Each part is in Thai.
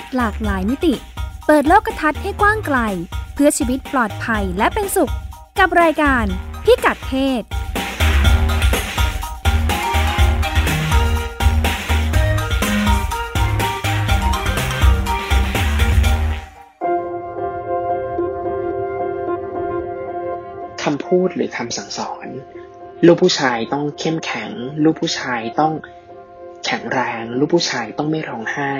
ศหลากหลายมิติ เปิดโลกทัศน์ให้กว้างไกล เพื่อชีวิตปลอดภัยและเป็นสุข กับรายการพิกัดเพศคำพูดหรือคำสั่งสอน ลูกผู้ชายต้องเข้มแข็ง ลูกผู้ชายต้องแข็งแรง ลูกผู้ชายต้องไม่ร้องไห้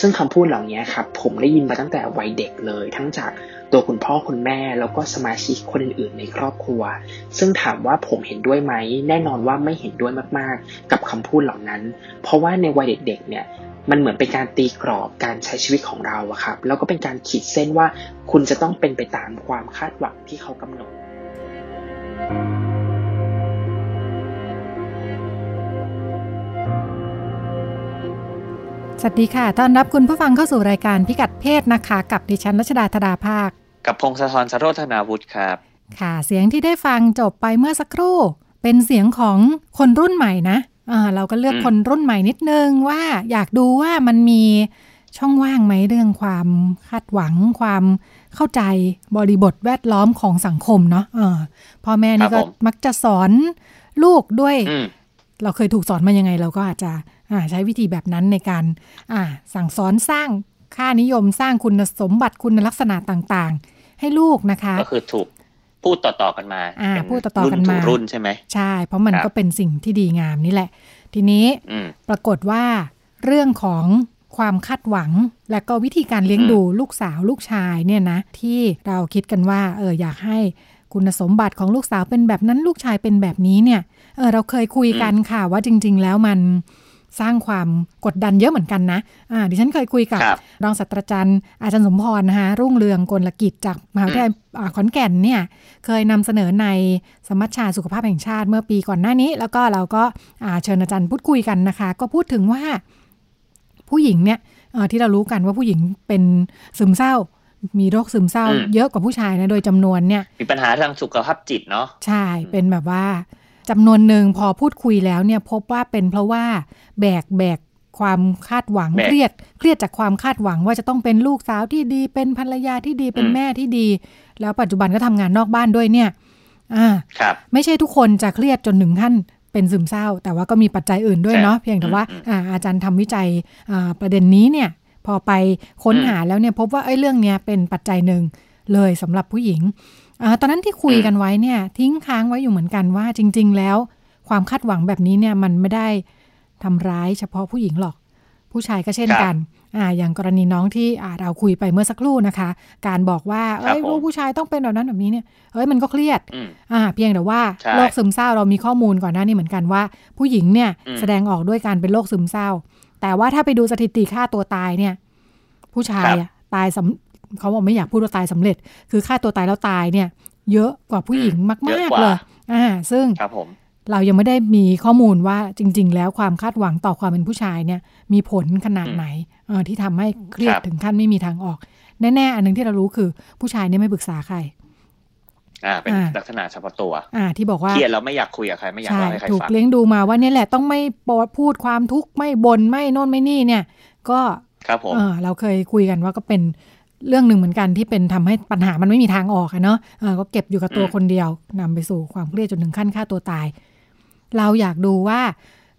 ซึ่งคำพูดเหล่านี้ครับผมได้ยินมาตั้งแต่วัยเด็กเลย ทั้งจากตัวคุณพ่อคุณแม่แล้วก็สมาชิกคนอื่นๆในครอบครัว ซึ่งถามว่าผมเห็นด้วยไหม แน่นอนว่าไม่เห็นด้วยมากๆ กับคำพูดเหล่านั้น เพราะว่าในวัยเด็กๆเนี่ยมันเหมือนเป็นการตีกรอบการใช้ชีวิตของเราอะครับ แล้วก็เป็นการขีดเส้นว่าคุณจะต้องเป็นไปตามความคาดหวังที่เขากำหนด สวัสดีค่ะ ต้อนรับคุณผู้ฟังเข้าสู่รายการพิกัดเพศนะคะ กับดิฉันรัชดาธดาภาค กับพงศธรสโรธนาวุฒิครับ ค่ะ เสียงที่ได้ฟังจบไปเมื่อสักครู่ เป็นเสียงของคนรุ่นใหม่นะอ่าเราก็เลือกอืมคนรุ่นใหม่นิดนึงว่าอยากดูว่ามันมีช่องว่างไหมเรื่องความคาดหวังความเข้าใจบริบทแวดล้อมของสังคมเนาะเออพ่อแม่นี่ก็มักจะสอนลูกด้วยอืมเราเคยถูกสอนมายังไง เราก็อาจจะอ่า ใช้วิธีแบบนั้นในการอ่าสั่งสอนสร้างค่านิยมสร้างคุณสมบัติคุณลักษณะต่างๆ ให้ลูกนะคะ ก็คือถูกพูดต่อๆกันมาอ่าเป็นพูดต่อๆกันมารุ่สู่รุ่นใช่ไหมใช่ เพราะมันครับก็เป็นสิ่งที่ดีงามนี่แหละ ทีนี้อืมปรากฏว่าเรื่องของความคาดหวัง และก็วิธีการเลี้ยงอืมดูลูกสาวลูกชายเนี่ยนะ ที่เราคิดกันว่า เอออยากให้คุณสมบัติของลูกสาวเป็นแบบนั้นลูกชายเป็นแบบนี้เนี่ยเออเราเคยคุยกันค่ะว่าจริง ๆ แล้วมัน สร้างความกดดันเยอะเหมือนกันนะอ่าดิฉันเคยคุยกับครับรองศาสตราจารย์อาจารย์สมพรนะคะรุ่งเรืองกลกิจจากมหาวิทยาลัยอ่าขอนแก่นเนี่ยเคยนำเสนอในสมัชชาสุขภาพแห่งชาติเมื่อปีก่อนหน้านี้ แล้วก็เราก็อ่าเชิญอาจารย์พูดคุยกันนะคะ ก็พูดถึงว่าผู้หญิงเนี่ยเอ่อที่เรารู้กันว่าผู้หญิงเป็นซึมเศร้ามีโรคซึมเศร้าอืมเยอะกว่าผู้ชายนะ โดยจำนวนเนี่ย มีปัญหาทางสุขภาพจิตเนาะใช่ เป็นแบบว่า จำนวนหนึ่งพอพูดคุยแล้วเนี่ยพบว่าเป็นเพราะว่าแบกแบกความคาดหวังแบกเครียด เครียดจากความคาดหวังว่าจะต้องเป็นลูกสาวที่ดี เป็นภรรยาที่ดีเป็นอืมแม่ที่ดี แล้วปัจจุบันก็ทำงานนอกบ้านด้วยเนี่ย อ่าครับ ไม่ใช่ทุกคนจะเครียดจนถึงขั้นเป็นซึมเศร้า แต่ว่าก็มีปัจจัยอื่นด้วยใช่เนาะเพียงแต่ว่าอืมอ่าอาจารย์ทำวิจัยอ่าประเด็นนี้เนี่ย พอไปค้นอืมหาแล้วเนี่ยพบว่าเอ้ยเรื่องเนี้ยเป็นปัจจัยหนึ่งเลยสำหรับผู้หญิงอา ตอนนั้นที่คุยกันไว้เนี่ย ทิ้งค้างไว้อยู่เหมือนกันว่าจริง ๆ แล้ว ความคาดหวังแบบนี้เนี่ยมันไม่ได้ทำร้ายเฉพาะผู้หญิงหรอก ผู้ชายก็เช่นกันอ่าอย่างกรณีน้องที่อ่าเราคุยไปเมื่อสักครู่นะคะ การบอกว่าเอ้ยครับผมลูกผู้ชายต้องเป็นแบบนั้นแบบนี้เนี่ยเอ้ยมันก็เครียดอืมอ่าเพียงแต่ว่าใช่โรคซึมเศร้าเรามีข้อมูลก่อนหน้านี้เหมือนกันว่า ผู้หญิงเนี่ยอืมแสดงออกด้วยการเป็นโรคซึมเศร้า แต่ว่าถ้าไปดูสถิติฆ่าตัวตายเนี่ย ผู้ชายอะตายสำ เขาบอกไม่อยากพูดว่าตายสำเร็จ คือฆ่าตัวตายแล้วตายเนี่ย เยอะกว่าผู้หญิงมากเยอะๆกว่าเลยอ่า ซึ่งครับผมเรายังไม่ได้มีข้อมูลว่าจริง ๆ แล้วความคาดหวังต่อความเป็นผู้ชายเนี่ย มีผลขนาดไหนเออที่ทำให้เครียดครับถึงขั้นไม่มีทางออก แน่ๆ อันหนึงที่เรารู้คือผู้ชายเนี่ยไม่ปรึกษาใคร อ่า เป็นอ่าลักษณะเฉพาะตัว อ่า ที่บอกว่าเครียดแล้วไม่อยากคุยกับใครไม่อยากใช่เล่าให้ใครถูกฟังเลี้ยงดูมาว่าเนี่ยแหละต้องไม่ปดพูดความทุกข์ไม่บน่นไม่โน่นไม่นี่เนี่ย ก็ครับผมเออเราเคยคุยกันว่าก็เป็น เรื่องหนึ่งเหมือนกันที่เป็นทำให้ปัญหามันไม่มีทางออกอะเนาะเออก็เก็บอยู่กับตัวอืมคนเดียวนำไปสู่ความเครียดจนถึงขั้นฆ่าตัวตาย เราอยากดูว่า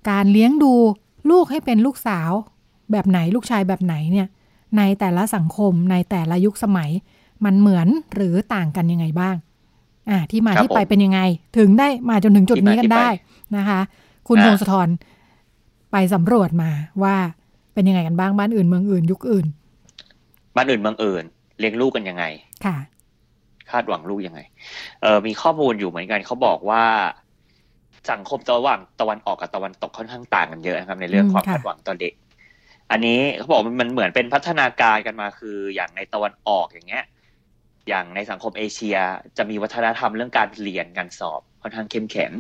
การเลี้ยงดูลูกให้เป็นลูกสาวแบบไหนลูกชายแบบไหนเนี่ยในแต่ละสังคมในแต่ละยุคสมัย มันเหมือนหรือต่างกันยังไงบ้างอ่าที่มาครับที่ไปผมเป็นยังไง ถึงได้มาจนถึงจุดนี้กันที่มาที่ไปได้นะคะ คุณพอ่างศธรไปสำรวจมาว่าเป็นยังไงกันบ้างบ้านอื่นเมืองอื่น ยุคอื่น บ้านอื่นเมืองอื่นเลี้ยงลูกกันยังไง ค่ะ คาดหวังลูกยังไง เออมีข้อมูลอยู่เหมือนกันเขาบอกว่า สังคมตะวันตะวันออกกับตะวันตกค่อนข้างต่างกันเยอะนะครับ ในเรื่องอืมความค่ะคาดหวังต่อเด็ก อันนี้เขาบอกมันเหมือนเป็นพัฒนาการกันมาคือ อย่างในตะวันออกอย่างเงี้ย อย่างในสังคมเอเชียจะมีวัฒนธรรมเรื่องการเรียนการสอบค่อนข้างเข้มแข็ง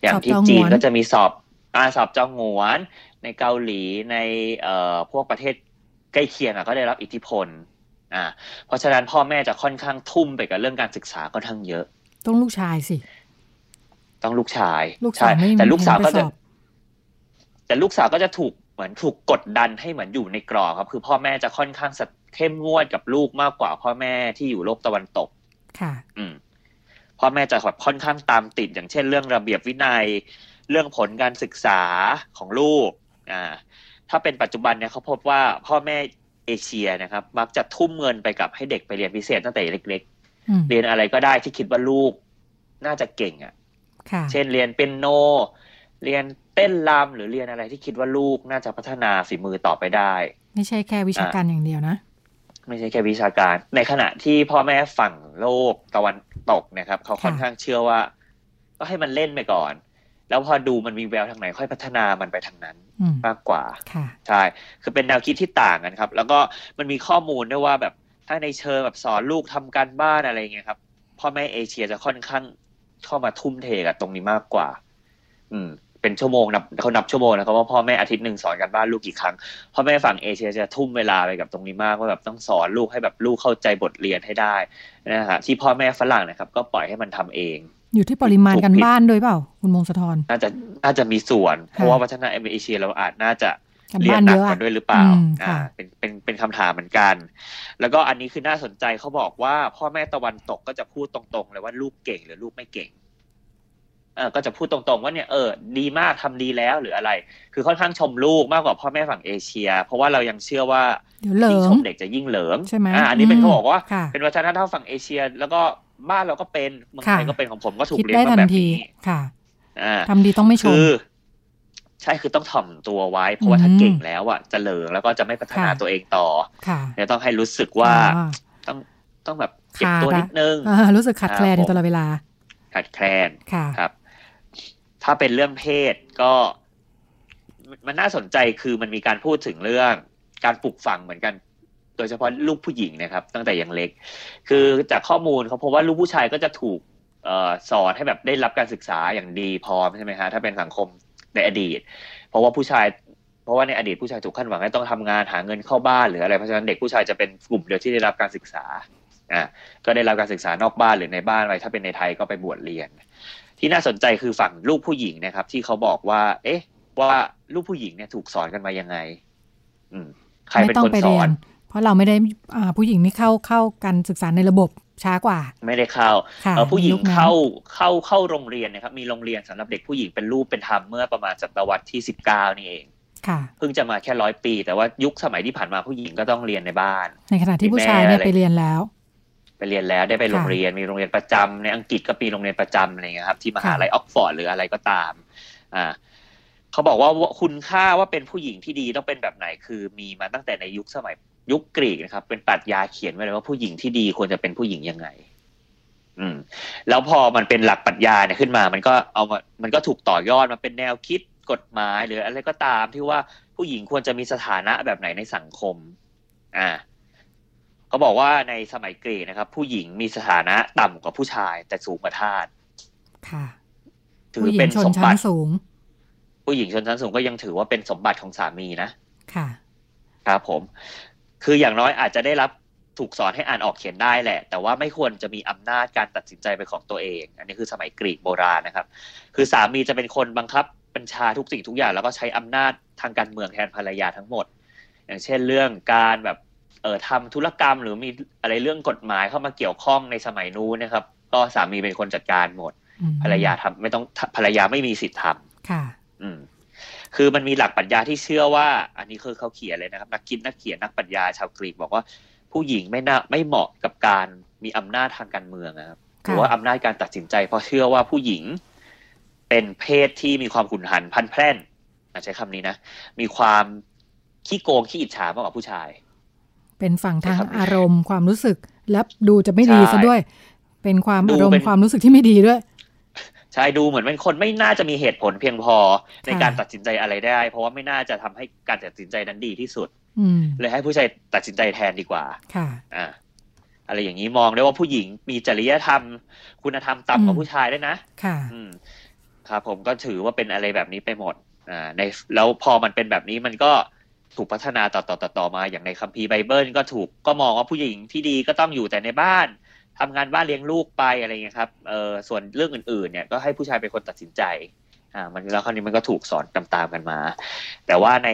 อย่างที่สอบจองจีนหวนก็จะมีสอบอาสอบจองหงวน ในเกาหลีในเอ่อพวกประเทศ ใกล้เคียงอะก็ได้รับอิทธิพลอ่าเพราะฉะนั้นพ่อแม่จะค่อนข้างทุ่มไปกับเรื่องการศึกษาค่อนข้างเยอะ ต้องลูกชายสิ ต้องลูกชายลูกสาวใช่ไม่แต่ลูกสาวก็ไปสจะอบแต่ลูกสาวก็จะถูกเหมือนถูกกดดันให้เหมือนอยู่ในกรอบครับ คือพ่อแม่จะค่อนข้างเข้มงวดกับลูกมากกว่าพ่อแม่ที่อยู่โลกตะวันตก ค่ะ อืมพ่อแม่จะแบบค่อนข้างตามติดอย่างเช่น เรื่องระเบียบวินัย เรื่องผลการศึกษาของลูก อ่า ถ้าเป็นปัจจุบันเนี่ยเขาพบว่าพ่อแม่เอเชียนะครับ มักจะทุ่มเงินไปกับให้เด็กไปเรียนพิเศษตั้งแต่เล็กอืมๆเรียนอะไรก็ได้ที่คิดว่าลูกน่าจะเก่งอะค่ะ เช่นเรียนเปียโน เรียนเต้นรำหรือเรียนอะไรที่คิดว่าลูกน่าจะพัฒนาฝีมือต่อไปได้ ไม่ใช่แค่วิชาการอย่างเดียวนะ ไม่ใช่แค่วิชาการ ในขณะที่พ่อแม่ฝั่งโลกตะวันตกนะครับ เขาค่อนข้างเชื่อว่า ก็ให้มันเล่นไปก่อน แล้วพอดูมันมีแววทางไหนค่อยพัฒนามันไปทางนั้นอืมมากกว่าค่ะใช่คือเป็นแนวคิดที่ต่างกันครับ แล้วก็มันมีข้อมูลด้วยว่าแบบถ้าในเชิงแบบสอนลูกทำการบ้านอะไรเงี้ยครับพ่อแม่เอเชียจะค่อนข้างเข้ามาทุ่มเทกับตรงนี้มากกว่า อืม เป็นชั่วโมงนับเขานับชั่วโมงนะครับว่าพ่อแม่อาทิตย์หนึ่งสอนการบ้านลูกกี่ครั้งพ่อแม่ฝั่งเอเชียจะทุ่มเวลาไปกับตรงนี้มากว่าแบบต้องสอนลูกให้แบบลูกเข้าใจบทเรียนให้ได้นะฮะที่พ่อแม่ฝรั่งนะครับ ก็ปล่อยให้มันทำเอง อยู่ที่ปริมาณกันบ้านด้วยเปล่า คุณมงคลธรน่าจะน่าจะมีส่วน เพราะค่ะว่าวัฒนธรรมเอเชียเราอาจน่าจะกันเรียบ้านนหนัเยกอะกอะว่าด้วยหรือเปล่าอืมอ่าค่ะเป็นเป็นเป็นคำถามเหมือนกัน แล้วก็อันนี้คือน่าสนใจเขาบอกว่า พ่อแม่ตะวันตกก็จะพูดตรงๆเลยว่าลูกเก่งหรือลูกไม่เก่งเออก็จะพูดตรงๆว่าเนี่ยเออดีมากทำดีแล้วหรืออะไร คือค่อนข้างชมลูกมากกว่าพ่อแม่ฝั่งเอเชีย เพราะว่าเรายังเชื่อว่าเดี๋ยวเหลิยิ่งงชมเด็กจะยิ่งเหลิมใช่ไหมอ่าอันนี้เป็นอืมเขาบอกว่าค่ะเป็นวัฒนธรรมฝั่งเอเชีย แล้วก็ บ้านเราก็เป็นเมืองไทยค่ะก็เป็นของผมก็ถูกคิดเลี้ยได้งมาทันแบบทีนี้ค่ะอ่าทำดีต้องไม่ชมคือใช่คือต้องถ่อมตัวไว้ เพราะว่าถ้าอืมเก่งแล้วอะจะเหลิงแล้วก็จะไม่พัฒนาค่ะตัวเองต่อค่ะเนี่ยต้องให้รู้สึกว่าอ่าต้องต้องแบบเก็บขาดตัวอะนิดนึงอ่ารู้สึกขาดแคลนครับอยู่ตลอดเวลาขาดแคลนค่ะครับ ถ้าเป็นเรื่องเพศก็มันน่าสนใจคือมันมีการพูดถึงเรื่องการปลูกฝังเหมือนกันโดยเฉพาะลูกผู้หญิงนะครับ ตั้งแต่ยังเล็ก คือจากข้อมูลเขาพบว่าลูกผู้ชายก็จะถูกออสอนให้แบบได้รับการศึกษาอย่างดีพร้อมใช่ไหมฮะถ้าเป็นสังคมในอดีต เพราะว่าผู้ชาย เพราะว่าในอดีตผู้ชายถูกคาดหวังให้ต้องทำงานหาเงินเข้าบ้านหรืออะไรเพราะฉะนั้นเด็กผู้ชายจะเป็นกลุ่มเดียวที่ได้รับการศึกษาอ่าก็ได้รับการศึกษานอกบ้านหรือในบ้านไปถ้าเป็นในไทยก็ไปบวชเรียน ที่น่าสนใจคือฝั่งลูกผู้หญิงนะครับ ที่เขาบอกว่า เอ๊ะ ว่าลูกผู้หญิงเนี่ยถูกสอนกันมายังไง อืมใครเป็นคนสอน เพราะเราไม่ได้อ่าผู้หญิงนี่เข้าเข้ากันศึกษาในระบบช้ากว่า ไม่ได้เข้าค่ะเออผู้หญิงยุคนั้นเข้าเข้าเข้าโรงเรียนนะครับ มีโรงเรียนสำหรับเด็กผู้หญิงเป็นรูปเป็นธรรมเมื่อประมาณศตวรรษที่สิบเก้านี่เองค่ะเพิ่งจะมาแค่ร้อยปี แต่ว่ายุคสมัยที่ผ่านมาผู้หญิงก็ต้องเรียนในบ้าน ในขณะที่ผู้ชายเนี่ยแม่อะไรไปเรียนแล้ว ไปเรียนแล้วได้ไปค่ะโรงเรียนมีโรงเรียนประจำในอังกฤษก็มีโรงเรียนประจำอะไรเงี้ยครับที่มหาลัยออกฟอร์ดหรืออะไรก็ตาม อ่าเขาบอกว่าคุณค่าว่าเป็นผู้หญิงที่ดีต้องเป็นแบบไหนคือมีมาตั้งแต่ในยุคสมัย ยุคกรีกนะครับ เป็นปรัชญาเขียนไว้เลยว่าผู้หญิงที่ดีควรจะเป็นผู้หญิงยังไง อืม แล้วพอมันเป็นหลักปรัชญาเนี่ยขึ้นมา มันก็เอามามันก็ถูกต่อยอดมาเป็นแนวคิดกฎหมายหรืออะไรก็ตามที่ว่าผู้หญิงควรจะมีสถานะแบบไหนในสังคม อ่าเขาบอกว่าในสมัยกรีกนะครับ ผู้หญิงมีสถานะต่ำกว่าผู้ชาย แต่สูงกว่าทาสค่ะ ถืผู้อหญิเป็งนชนสมชั้บันติสูง ผู้หญิงชนชั้นสูงก็ยังถือว่าเป็นสมบัติของสามีนะ ค่ะ ครับผม คืออย่างน้อยอาจจะได้รับถูกสอนให้อ่านออกเขียนได้แหละ แต่ว่าไม่ควรจะมีอำนาจการตัดสินใจเป็นของตัวเอง อันนี้คือสมัยกรีกโบราณนะครับ คือสามีจะเป็นคนบังคับบัญชาทุกสิ่งทุกอย่าง แล้วก็ใช้อำนาจทางการเมืองแทนภรรยาทั้งหมด อย่างเช่นเรื่องการแบบเอ่อทำธุรกรรมหรือมีอะไรเรื่องกฎหมายเข้ามาเกี่ยวข้องในสมัยนู้นนะครับ ก็สามีเป็นคนจัดการหมดอืมภรรยาทำไม่ต้องภรรยาไม่มีสิทธิ์ทำค่ะ อืม คือมันมีหลักปรัชญาที่เชื่อว่า อันนี้คือเขาเขียนเลยนะครับ นักคิดนักเขียนนักปรัชญาชาวกรีกบอกว่า ผู้หญิงไม่น่าไม่เหมาะกับการมีอำนาจทางการเมืองนะครับหรือว่าอำนาจการตัดสินใจ เพราะเชื่อว่าผู้หญิงเป็นเพศที่มีความขุนหันพลันแพร่นอะใช้คำนี้นะ มีความขี้โกงขี้อิจฉามากกว่าผู้ชาย เป็นฝั่งทางใช่ครับอารมณ์ความรู้สึก และดูจะไม่ดีใช่ซะด้วย เป็นความดูอารมเป็ณ์นความรู้สึกที่ไม่ดีด้วย ใช่ดูเหมือนเป็นคนไม่น่าจะมีเหตุผลเพียงพอในค่ะการตัดสินใจอะไรได้ เพราะว่าไม่น่าจะทำให้การตัดสินใจนั้นดีที่สุดอืมเลยให้ผู้ชายตัดสินใจแทนดีกว่า ค่ะ อ่า อะไรอย่างนี้มองได้ว่าผู้หญิงมีจริยธรรม คุณธรรมต่ำกว่าอืมผู้ชายด้วยนะ ค่ะ อืมครับผมก็ถือว่าเป็นอะไรแบบนี้ไปหมด อ่า ในแล้วพอมันเป็นแบบนี้มันก็ถูกพัฒนาต่อต่อต่อต่อมาอย่างในคัมภีร์ไบเบิลก็ถูกก็มองว่าผู้หญิงที่ดีก็ต้องอยู่แต่ในบ้าน ทำงานบ้านเลี้ยงลูกไปอะไรเงี้ยครับเออส่วนเรื่องอื่นๆเนี่ยก็ให้ผู้ชายเป็นคนตัดสินใจอ่ามันแล้วคราวนี้มันก็ถูกสอนตามๆกันมา แต่ว่าใน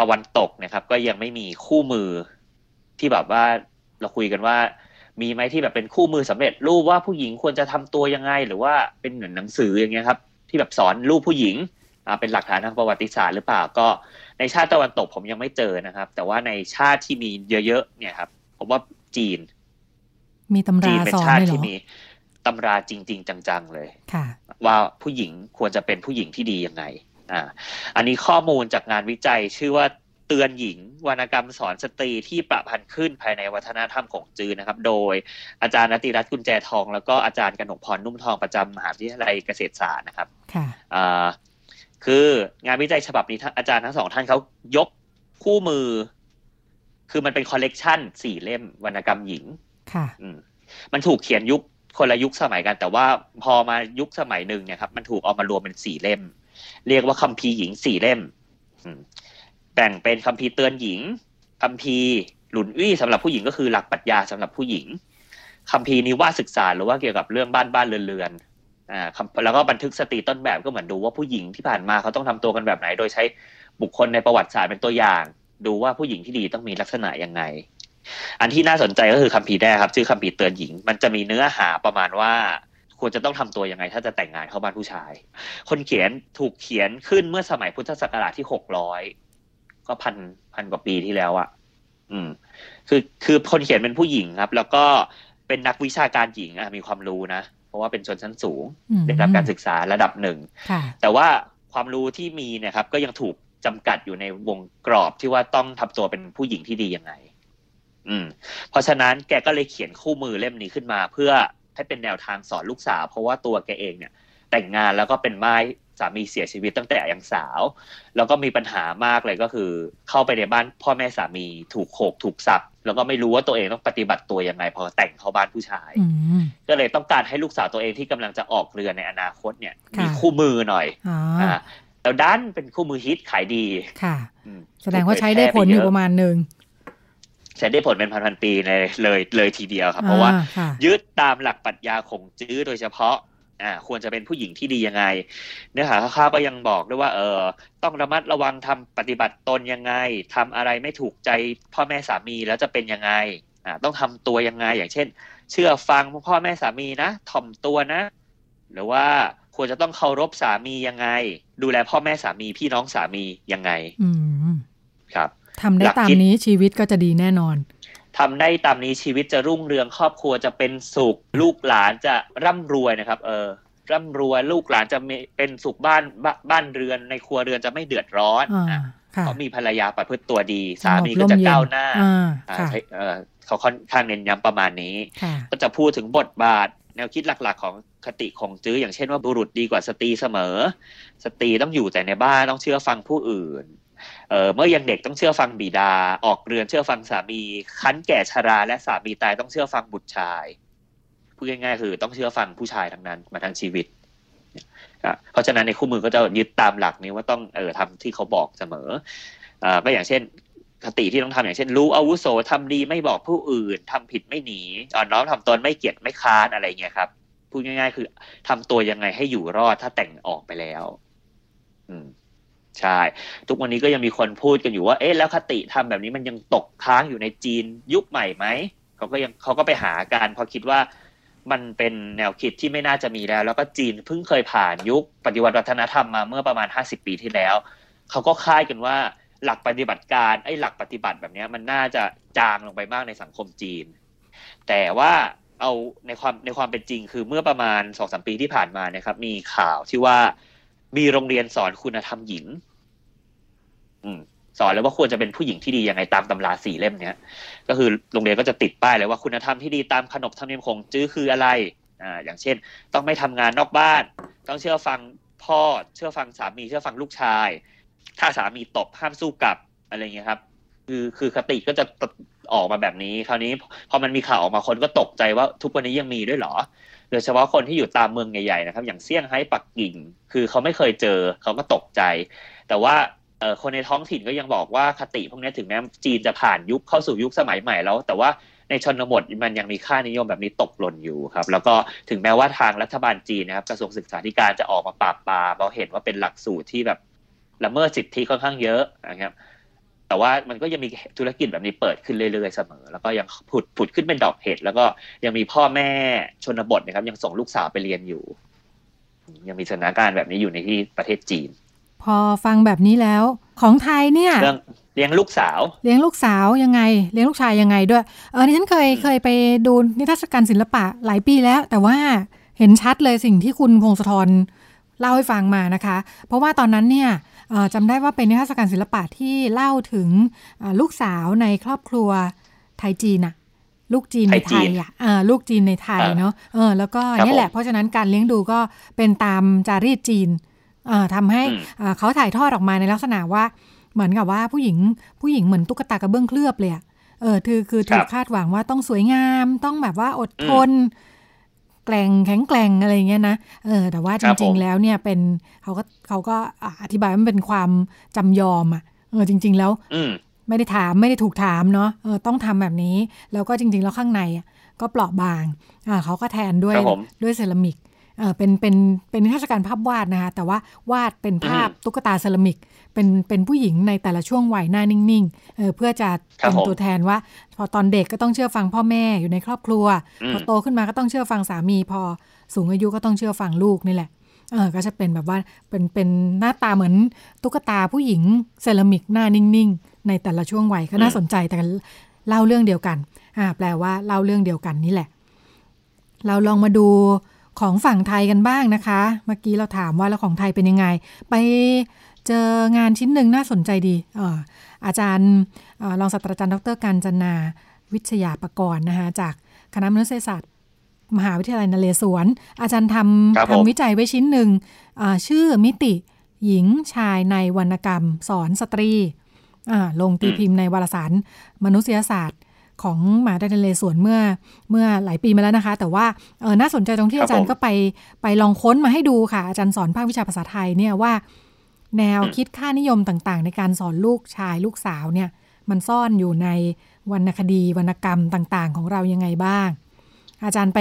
ตะวันตกนะครับ ก็ยังไม่มีคู่มือที่แบบว่าเราคุยกันว่า มีไหมที่แบบเป็นคู่มือสำเร็จรูปว่าผู้หญิงควรจะทำตัวยังไง หรือว่าเป็นเหมือนหนังสืออย่างเงี้ยครับ ที่แบบสอนรูปผู้หญิงอ่าเป็นหลักฐานทางประวัติศาสตร์หรือเปล่าก็ในชาติตะวันตกผมยังไม่เจอนะครับ แต่ว่าในชาติที่มีเยอะๆเนี่ยครับผมว่าจีน มีตำราสอนเลยเหรอที่มีตำราจริง ๆ จังๆเลยค่ะว่าผู้หญิงควรจะเป็นผู้หญิงที่ดียังไงอ่าอันนี้ข้อมูลจากงานวิจัยชื่อว่าเตือนหญิงวรรณกรรมสอนสตรีที่ประพันธ์ขึ้นภายในวัฒนธรรมของจืนนะครับ โดยอาจารย์นติรัตน์กุญแจทอง แล้วก็อาจารย์กนกพรนุ่มทองประจำมหาวิทยาลัยเกษตรศาสตร์นะครับค่ะอ่าคืองานวิจัยฉบับนี้อาจารย์ทั้งสองท่านเขายกคู่มือ คือมันเป็นคอลเลกชันสี่เล่มวรรณกรรมหญิง ค่ะอืมันถูกเขียนยุคคนละยุคสมัยกัน แต่ว่าพอมายุคสมัยหนึ่งเนี่ยครับมันถูกเอามารวมเป็นสี่เล่ม เรียกว่าคัมภีร์หญิงสี่เล่มแบ่งเป็นคัมภีร์เตือนหญิงคัมภีร์หลุนอี้สำหรับผู้หญิงก็คือหลักปรัชญาสำหรับผู้หญิงคัมภีร์นิวาศึกษาหรือว่าเกี่ยวกับเรื่องบ้านบ้านเรือนเรือนอ่าแล้วก็บันทึกสติต้นแบบก็เหมือนดูว่าผู้หญิงที่ผ่านมาเขาต้องทำตัวกันแบบไหน โดยใช้บุคคลในประวัติศาสตร์เป็นตัวอย่าง ดูว่าผู้หญิงที่ดีต้องมีลักษณะยังไง อันที่น่าสนใจก็คือคัมภีร์แรกครับ ชื่อคัมภีร์เตือนหญิง มันจะมีเนื้อหาประมาณว่าควรจะต้องทำตัวยังไงถ้าจะแต่งงานเข้าบ้านผู้ชาย คนเขียนถูกเขียนขึ้นเมื่อสมัยพุทธศักราชที่หกร้อยก็พันพันกว่าปีที่แล้วอะ่ะอืม คือคือคนเขียนเป็นผู้หญิงครับ แล้วก็เป็นนักวิชาการหญิงอะมีความรู้นะราะว่าเป็นชนชั้นสูงได้รับการศึกษาระดับหนึ่ง แต่ว่าความรู้ที่มีเนี่ยครับ ก็ยังถูกจำกัดอยู่ในวงกรอบที่ว่าต้องทำตัวเป็นผู้หญิงที่ดียังไง อืม เพราะฉะนั้นแกก็เลยเขียนคู่มือเล่มนี้ขึ้นมา เพื่อให้เป็นแนวทางสอนลูกสาว เพราะว่าตัวแกเองเนี่ย แต่งงานแล้วก็เป็นไม้สามีเสียชีวิตตั้งแต่ยังสาว แล้วก็มีปัญหามากเลยก็คือ เข้าไปในบ้านพ่อแม่สามีถูกโขกถูกสับแล้วก็ไม่รู้ว่าตัวเองต้องปฏิบัติตัวยังไงพอแต่งเข้าบ้านผู้ชาย ก็เลยต้องการให้ลูกสาวตัวเองที่กำลังจะออกเรือในอนาคตเนี่ย มีคู่มือหน่อยอ่าแล้วด้านเป็นคู่มือฮิตขายดีค่ะ แสดงว่าใช้ได้ผลอยู่ประมาณหนึ่ง ใช้ได้ผลเป็นพันๆปีเลยเลยเลยทีเดียวครับ เพราะว่ายึดตามหลักปรัชญาของจื้อโดยเฉพาะอ่าควรจะเป็นผู้หญิงที่ดียังไง เนื้อหาข้าวก็ยังบอกด้วยว่า เออ ต้องระมัดระวังทำปฏิบัติตนยังไงทำอะไรไม่ถูกใจพ่อแม่สามีแล้วจะเป็นยังไงอ่าต้องทำตัวยังไง อย่างเช่น เชื่อฟังพ่อแม่สามีนะถ่อมตัวนะ หรือว่าควรจะต้องเคารพสามียังไง ดูแลพ่อแม่สามีพี่น้องสามียังไงอืมครับ ทำได้ตามนี้ชีวิตก็จะดีแน่นอนทำได้ตามนี้ชีวิตจะรุ่งเรืองครอบครัวจะเป็นสุข ลูกหลานจะร่ำรวยนะครับ เออ ร่ำรวยลูกหลานจะเป็นสุขบ้านบ้านเรือนในครัวเรือนจะไม่เดือดร้อนเขามีภรรยาประพฤติตัวดี สามีก็จะก้าวหน้าเขาค่อนข้างเน้นย้ำประมาณนี้ ก็จะพูดถึงบทบาท แนวคิดหลักๆ ของคติของจื้ออย่างเช่นว่าบุรุษดีกว่าสตรีเสมอ สตรีต้องอยู่แต่ในบ้านต้องเชื่อฟังผู้อื่น เเมื่อยังเด็กต้องเชื่อฟังบิดา ออกเรือนเชื่อฟังสามี คั้นแก่ชราและสามีตายต้องเชื่อฟังบุตรชายพูดง่ายๆคือต้องเชื่อฟังผู้ชายทั้งนั้นมาทั้งชีวิตเพราะฉะนั้นในคู่มือก็จะยึดตามหลักนี้ว่าต้องเออทำที่เขาบอกเสมออ่าก็อย่างเช่นคติที่ต้องทำอย่างเช่น รู้อาวุโสทำดีไม่บอกผู้อื่นทำผิดไม่หนีอ่อนน้อมทำตนไม่เกียจไม่ค้านอะไรเงี้ยครับพูดง่าย ๆ คือทำตัวยังไงให้อยู่รอดถ้าแต่งออกไปแล้ว อืม ใช่ ทุกวันนี้ก็ยังมีคนพูดกันอยู่ว่าเอ๊ะแล้วคติทำแบบนี้มันยังตกค้างอยู่ในจีนยุคใหม่ไหมเขาก็ยังเขาก็ไปหากันเพราะคิดว่ามันเป็นแนวคิดที่ไม่น่าจะมีแล้ว แล้วก็จีนเพิ่งเคยผ่านยุคปฏิวัติวัฒนธรรมมาเมื่อประมาณห้าสิบปีที่แล้ว เขาก็คาดกันว่าหลักปฏิบัติการไอ้หลักปฏิบัติแบบนี้มันน่าจะจางลงไปมากในสังคมจีน แต่ว่าเอาในความในความเป็นจริงคือเมื่อประมาณสองสามปีที่ผ่านมานะครับ มีข่าวที่ว่า มีโรงเรียนสอนคุณธรรมหญิง อืม สอนแล้วว่าควรจะเป็นผู้หญิงที่ดียังไงตามตำราสี่เล่มเนี้ย ก็คือโรงเรียนก็จะติดป้ายเลยว่าคุณธรรมที่ดีตามขนบธรรมเนียมของจื้อคืออะไร อ่า อย่างเช่น ต้องไม่ทำงานนอกบ้าน ต้องเชื่อฟังพ่อ เชื่อฟังสามี เชื่อฟังลูกชาย ถ้าสามีตบห้ามสู้กลับอะไรเงี้ยครับ คือคือคติก็จะออกมาแบบนี้ คราวนี้พอมันมีข่าวออกมาคนก็ตกใจว่าทุกวันนี้ยังมีด้วยเหรอ โดยเฉพาะคนที่อยู่ตามเมืองใหญ่ๆนะครับ อย่างเซี่ยงไฮ้ปักกิ่ง คือเขาไม่เคยเจอเขาก็ตกใจ แต่ว่าคนในท้องถิ่นก็ยังบอกว่าคติพวกนี้ถึงแม้จีนจะผ่านยุคเข้าสู่ยุคสมัยใหม่แล้ว แต่ว่าในชนบทมันยังมีค่านิยมแบบนี้ตกหล่นอยู่ครับ แล้วก็ถึงแม้ว่าทางรัฐบาลจีนนะครับกระทรวงศึกษาธิการจะออกมาปราบปรามเราเห็นว่าเป็นหลักสูตรที่แบบละเมิดสิทธิค่อนข้างเยอะนะครับ แต่ว่ามันก็ยังมีธุรกิจแบบนี้เปิดขึ้นเรื่อยๆเสมอ แล้วก็ยังผุดผุดขึ้นเป็นดอกเห็ดแล้วก็ยังมีพ่อแม่ชนบทนะครับ ยังส่งลูกสาวไปเรียนอยู่ ยังมีสถานการณ์แบบนี้อยู่ในที่ประเทศจีน พอฟังแบบนี้แล้ว ของไทยเนี่ยเรื่องเลี้ยงลูกสาว เลี้ยงลูกสาวยังไง เลี้ยงลูกชายยังไงด้วยเออดิฉันเคยเคยไปดูนิทรรศการศิลปะหลายปีแล้ว แต่ว่าเห็นชัดเลยสิ่งที่คุณพงศธรเล่าให้ฟังมานะคะ เพราะว่าตอนนั้นเนี่ยเอ่อ จำได้ว่าเป็นนิทรรศการศิลปะที่เล่าถึงเอ่อลูกสาวในครอบครัวไทยจีนอะลูกจีนในไทไทยจียนอะเออลูกจีนในไทยอ่าเนาะเออแล้วก็ครับเนี่ยแหละผมเพราะฉะนั้นการเลี้ยงดูก็เป็นตามจารีตจีนเอ่อทำให้อืมเอ่อเขาถ่ายทอดออกมาในลักษณะว่า เหมือนกับว่าผู้หญิงผู้หญิงเหมือนตุ๊กตากระเบื้องเคลือบเลยอะเออคือคือถูครักบคาดหวังว่าต้องสวยงาม ต้องแบบว่าอดทน แกล่งแข็งแกร่งอะไรอย่างเงี้ยนะเออแต่ว่าคจรับผริงมๆแล้วเนี่ยเป็นเขาก็เขาก็อะอธิบายว่ามันเป็นความจำยอมอะเออจริง ๆ แล้วอืมไม่ได้ถามไม่ได้ถูกถามเนาะเออต้องทำแบบนี้ แล้วก็จริง ๆ แล้วข้างในอะก็เปราะบางอ่าเขาก็แทนด้วยครับผมด้วยเซรามิก เออเป็นเป็นเป็นนิทรรศการภาพวาดนะคะแต่ว่าวาดเป็นภาพอืมตุ๊กตาเซรามิก เป็นเป็นผู้หญิงในแต่ละช่วงวัยหน้านิ่งๆเออเพื่อจะครับเป็นผมตัวแทนว่า พอตอนเด็กก็ต้องเชื่อฟังพ่อแม่อยู่ในครอบครัวอืมพอโตขึ้นมาก็ต้องเชื่อฟังสามี พอสูงอายุก็ต้องเชื่อฟังลูกนี่แหละเออก็จะเป็นแบบว่าเป็นเป็นหน้าตาเหมือนตุ๊กตาผู้หญิงเซรามิกหน้านิ่งๆ ในแต่ละช่วงวัยก็น่าสนใจแต่เล่าเรื่องเดียวกันอ่าแปลว่าเล่าเรื่องเดียวกันนี่แหละ เราลองมาดู ของฝั่งไทยกันบ้างนะคะ เมื่อกี้เราถามว่าแล้วของไทยเป็นยังไง ไปเจองานชิ้นหนึ่งน่าสนใจดีเอ่ออาจารย์เอ่อรองศาสตราจารย์ดรการจนาวิทยาประกรณ์นะคะจากคณะมนุษยศาสตร์มหาวิทยาลัยนเรศวร อาจารย์ทครับำผมทำวิจัยไว้ชิ้นหนึ่งอ่าชื่อมิติหญิงชายในวรรณกรรม สอนสตรีอ่าลงตีพิมพ์ในวารสารมนุษยศาสตร์ ของมหาวิทยาลัยนเรศวรเมื่อเมื่อหลายปีมาแล้วนะคะ แต่ว่าเออน่าสนใจตรงที่ครับอาจารย์ผมก็ไปไปลองค้นมาให้ดูค่ะ อาจารย์สอนภาควิชาภาษาไทยเนี่ยว่า แนวอืมคิดค่านิยมต่างๆ ในการสอนลูกชายลูกสาวเนี่ย มันซ่อนอยู่ในวรรณคดีวรรณกรรมต่างๆ ของเรายังไงบ้าง อาจารย์ไป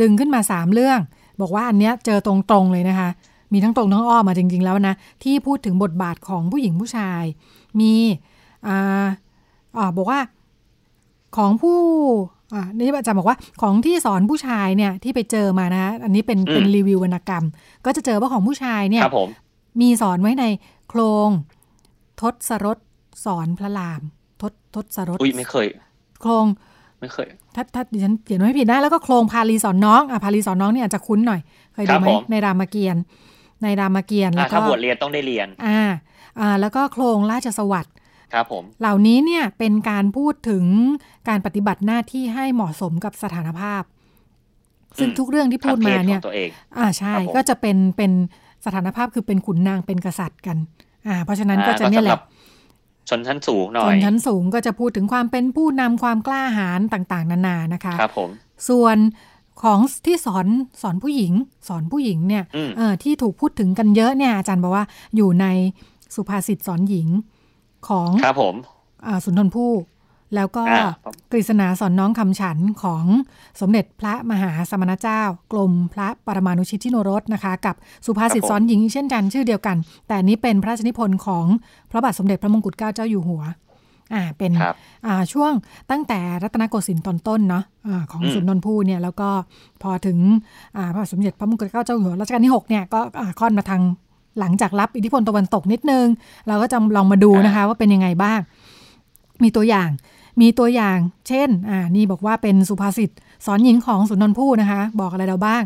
ดึงขึ้นมาสามเรื่อง บอกว่าอันเนี้ยเจอตรงๆเลยนะคะ มีทั้งตรงทั้งอ้อมมาจริง ๆ แล้วนะ ที่พูดถึงบทบาทของผู้หญิงผู้ชาย มีอ่าอ่าบอกว่า ของผู้อ่านี่อาจารย์บอกว่าของที่สอนผู้ชายเนี่ยที่ไปเจอมานะคะอันนี้เป็นอืมเป็นรีวิววรรณกรรม ก็จะเจอว่าของผู้ชายเนี่ยครับผมมีสอนไว้ในโครงทศรสสอนพระรามทศทศรสอุ้ยไม่เคย โครงไม่เคย ถ้าถ้าดิฉันเขียนไว้ไม่ผิดนะแล้วก็โครงพาลีสอนน้องอะพาลีสอนน้องเนี่ยอาจจะคุ้นหน่อย เคยดูไหมครับผมในรามเกียรติ์ในรามเกียรติ์อะแล้วก็ถ้าบวชเรียนต้องได้เรียน อ่าอ่าแล้วก็โครงราชสวัสดิ์ ครับผม เหล่านี้เนี่ยเป็นการพูดถึงการปฏิบัติหน้าที่ให้เหมาะสมกับสถานภาพ ซึ่งอืมทุกเรื่องที่พูดทางเพมาศขเนี่อยงตัวเองอ่าใช่ครับผมก็จะเป็นเป็นสถานภาพคือเป็นขุนนางเป็นกษัตริย์กัน อ่า เพราะฉะนั้นก็อ่าจะเนี่ยแหสำหรัละบชนชั้นสูงหน่อชยนชั้นสูงก็จะพูดถึงความเป็นผู้นำความกล้าหาญต่างๆ นานานะคะครับผมส่วนของที่สอนสอนผู้หญิง สอนผู้หญิงเนี่ยอืมเออที่ถูกพูดถึงกันเยอะเนี่ยอาจารย์บอกว่าอยู่ในสุภาษิตสอนหญิง ของครับผมอาสุนทรภู่แล้วก็อ่ากฤษณาสอนน้องคำฉันของสมเด็จพระมหาสมณเจ้ากรมพระปรมาณุชิตชิโนรสนะคะ กับสุภาษิตครับผมสอนหญิงอีกเช่นกันชื่อเดียวกัน แต่อันนี้เป็นพระราชนิพนธ์ของพระบาทสมเด็จพระมงกุฎเกล้าเจ้าอยู่หัวอ่าเป็นครับอ่าช่วงตั้งแต่รัตนโกสินทร์ตอนต้นเนาะอาของอืมสุนทรภู่เนี่ยแล้วก็พอถึงอ่าพระบาทสมเด็จพระมงกุฎเกล้าเจ้าอยู่หัวรัชกาลที่หกเนี่ยก็อ่าค่อนมาทาง หลังจากรับอิทธิพลตะวันตกนิดนึง เราก็จะลองมาดูนะคะว่าเป็นยังไงบ้าง มีตัวอย่าง มีตัวอย่าง เช่น อ่า นี่บอกว่าเป็นสุภาษิตสอนหญิงของสุนทรภู่นะคะ บอกอะไรเราบ้าง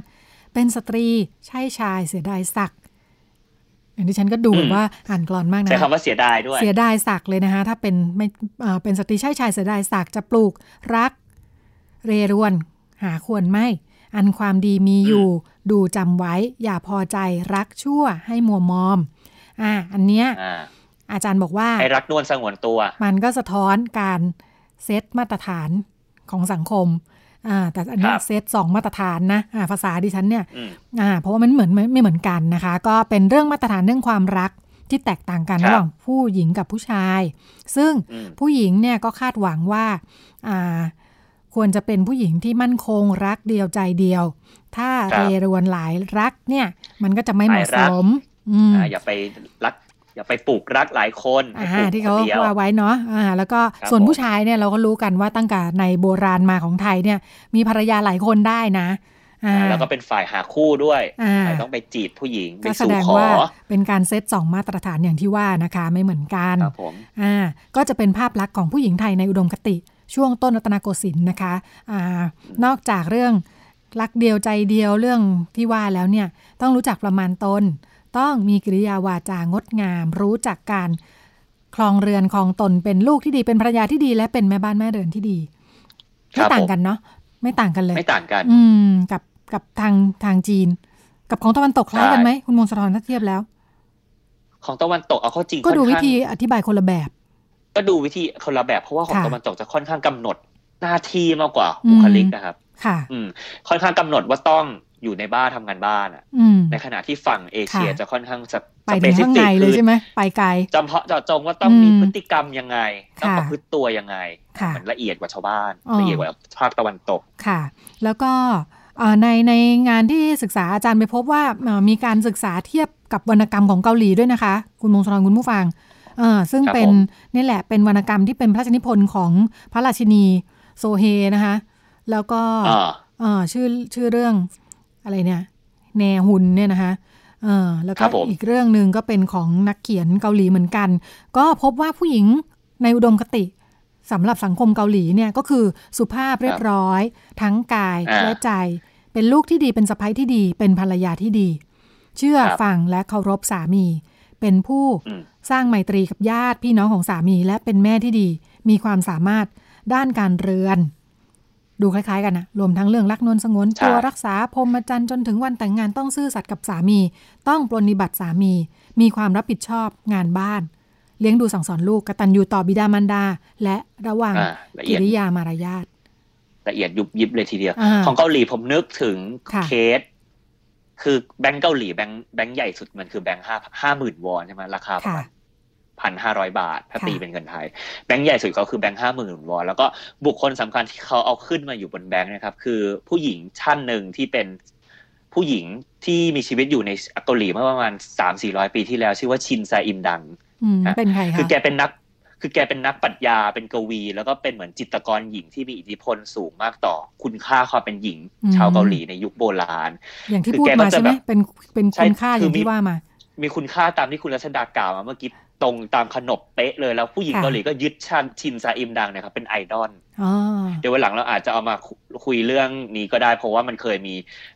เป็นสตรีใช่ชายเสียดายศักดิ์อันนี้ฉันก็ดูอืมแบบว่าอ่านกรอนมากนะใช้คำว่าเสียดายด้วย เสียดายศักดิ์เลยนะคะ ถ้าเป็นไม่อ่าเป็นสตรีใช่ชายเสียดายศักดิ์จะปลูกรัก เรรวน หาควรไม่ อันความดีมีอยู่ ดูจำไว้ อย่าพอใจรักชั่วให้มัวมอม อ่า อันเนี้ยอ่าอาจารย์บอกว่าให้รักนวลสงวนตัว มันก็สะท้อนการเซตมาตรฐานของสังคมอ่าแต่อันเนี้ยครับเซตสองมาตรฐานนะอ่าภาษาดิฉันเนี่ยอืมอ่าเพราะว่ามันเหมือนไม่ไม่เหมือนกันนะคะ ก็เป็นเรื่องมาตรฐานเรื่องความรักที่แตกต่างกันครับระหว่างผู้หญิงกับผู้ชาย ซึ่งอืมผู้หญิงเนี่ยก็คาดหวังว่าอ่า ควรจะเป็นผู้หญิงที่มั่นคงรักเดียวใจเดียว ถ้าครับเรรวนหลายรักเนี่ย มันก็จะไม่เหมาะหลายรัสกมอืมอ่าอย่าไปรักอย่าไปปลูกรักหลายคนอ่าให้ปลูกที่เขาคนเดียวว่าไว้เนาะอ่าแล้วก็ครับส่วนผมผู้ชายเนี่ยเราก็รู้กันว่าตั้งแต่ในโบราณมาของไทยเนี่ย มีภรรยาหลายคนได้นะอ่าอ่าแล้วก็เป็นฝ่ายหาคู่ด้วยอ่าฝ่ายต้องไปจีบผู้หญิงไปก็แสสู่ดงขอว่าเป็นการเซตสองมาตรฐานอย่างที่ว่านะคะไม่เหมือนกันครับผมอ่าก็จะเป็นภาพลักษณ์ของผู้หญิงไทยในอุดมคติ ช่วงต้นรัตนโกสินทร์นะคะอ่านอกจากเรื่องรักเดียวใจเดียวเรื่องที่ว่าแล้วเนี่ยต้องรู้จักประมาณตน ต้องมีกิริยาวาจางดงาม รู้จักการคลองเรือนคลองตนเป็นลูกที่ดีเป็นภรรยาที่ดี และเป็นแม่บ้านแม่เรือนที่ดีครัไม่บต่างผมกันเนาะไม่ต่างกันเลย ไม่ต่างกัน อืม กับกับทางทางจีน กับของตะวันตกคล้ายกันไหมคุณมงคลสะทอนถ้าเทียบแล้ว ของตะวันตกเอาเข้าจริงก็ดูค่อนวิข้างธีอธิบายคนละแบบ ก็ดูวิธีคนละแบบเพราะว่าของค่ะตะวันตกจะค่อนข้างกำหนดหน้าที่มากกว่าอืมบุคลิกนะครับ ค่ะ อืม ค่อนข้างกำหนดว่าต้องอยู่ในบ้านทำงานบ้านอะอืมในขณะที่ฝั่งเอเชียค่ะจะค่อนข้างจะไปถึงข้างในเลยใช่ไหมไปไกลจำเพาะเจาะจงว่าต้องอืมมีพฤติกรรมยังไง ต้องค่ะประพฤติตัวยังไงค่ะมันละเอียดกว่าชาวบ้านอ๋อละเอียดกว่าภาคตะวันตกค่ะ แล้วก็เอ่อในในงานที่ศึกษาอาจารย์ไปพบว่าเอ่อมีการศึกษาเทียบกับวรรณกรรมของเกาหลีด้วยนะคะ คุณมงคลคุณผู้ฟังเอ่อ ซึ่งครับเป็นผมนี่แหละเป็นวรรณกรรมที่เป็นพระราชนิพนธ์ของพระราชินีโซเฮนะคะ แล้วก็อ่าเอ่อชื่อชื่อเรื่องอะไรเนี่ย แนฮุนเนี่ยนะคะเออแล้วคก็รับผมอีกเรื่องหนึ่งก็เป็นของนักเขียนเกาหลีเหมือนกัน ก็พบว่าผู้หญิงในอุดมคติสำหรับสังคมเกาหลีเนี่ยก็คือสุภาพเรียบร้อย ทั้งกายอ่าและใจ เป็นลูกที่ดีเป็นสะใภ้ที่ดี เป็นภรรยาที่ดี เชื่อครับฟังและเคารพสามี เป็นผู้อืม สร้างไมตรีกับญาติพี่น้องของสามีและเป็นแม่ที่ดี มีความสามารถด้านการเรือน ดูคล้ายๆ กันนะรวมทั้งเรื่องรักนวลสงวนใช่ตัวรักษาพรหมจรรย์จนถึงวันแต่งงานต้องซื่อสัตย์กับสามี ต้องปรนนิบัติสามี มีความรับผิดชอบงานบ้าน เลี้ยงดูสั่งสอนลูกกตัญญูต่อบิดามารดา และระวังอ่าละกิเอียดริยามารยาทละเอียดยุบยิบเลยทีเดียวอ่าของเกาหลีผมนึกถึงค่ะเคส คือแบงก์เกาหลีแบงก์แบงก์ใหญ่สุดมันคือแบงก์ห้าห้าหมื่นวอนใช่ไหมราคาประค่ะมาณ พันห้าร้อยบาท ถ้าค่ะตีเป็นเงินไทย แบงก์ใหญ่สุดก็คือแบงก์ห้าหมื่นวอนแล้วก็บุคคลสำคัญที่เขาเอาขึ้นมาอยู่บนแบงก์นะครับ คือผู้หญิงท่านหนึ่งที่เป็นผู้หญิงที่มีชีวิตอยู่ในเกาหลีเมื่อประมาณสามสี่ร้อยปีที่แล้ว ชื่อว่าชินซาอิมดังอืมอะเป็นใครคะคือแกเป็นนักคือแกเป็นนักปรัชญาเป็นกวี แล้วก็เป็นเหมือนจิตรกรหญิงที่มีอิทธิพลสูงมากต่อคุณค่าความเป็นหญิง ชาวเกาหลีในยุคโบราณ อย่างที่คือพูดแกก็มาจะใช่ไหมแบบเป็นเป็นใช่คุณค่าอคือย่างมีที่ว่ามา มีคุณค่าตามที่คุณรัชดากล่าวมาเมื่อกี้ ตรงตามขนบเป๊ะเลยแล้วผู้หญิงค่ะเกาหลีก็ยึดชันชินซาอิมดังเนะครับเป็นไอดอลอ๋อเดี๋ยววันหลังเราอาจจะเอามาคุคุยเรื่องนี้ก็ได้ เพราะว่ามันเคยมี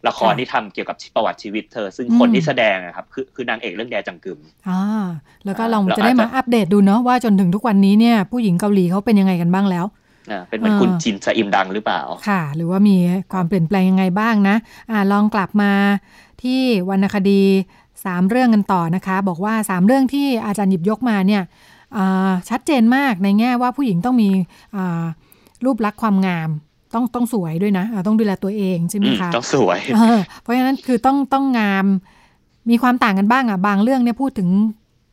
ละครค่ะที่ทำเกี่ยวกับประวัติชีวิตเธอ ซึ่งอืมคนที่แสดงนะครับคือคือนางเอกเรื่องแดจังกึมอ่าแล้วก็อ่าลองเราจะได้อาจจะมาอัปเดตดูเนาะว่าจนถึงทุกวันนี้เนี่ยผู้หญิงเกาหลีเขาเป็นยังไงกันบ้างแล้วนะเป็นเหมือนอ่าคุณชินซาอิมดังหรือเปล่า ค่ะ หรือว่ามีความเปลี่ยนแปลงยังไงบ้างนะอ่าลองกลับมาที่วรรณคดี สามเรื่องกันต่อนะคะ บอกว่าสามเรื่องที่อาจารย์หยิบยกมาเนี่ยอ่าชัดเจนมากในแง่ว่าผู้หญิงต้องมีอ่ารูปลักษณ์ความงาม ต้องต้องสวยด้วยนะอ่าต้องดูแลตัวเองใช่ไหมอืมคะต้องสวยเออเพราะฉะนั้นคือต้องต้องงามมีความต่างกันบ้างอะบางเรื่องเนี่ยพูดถึง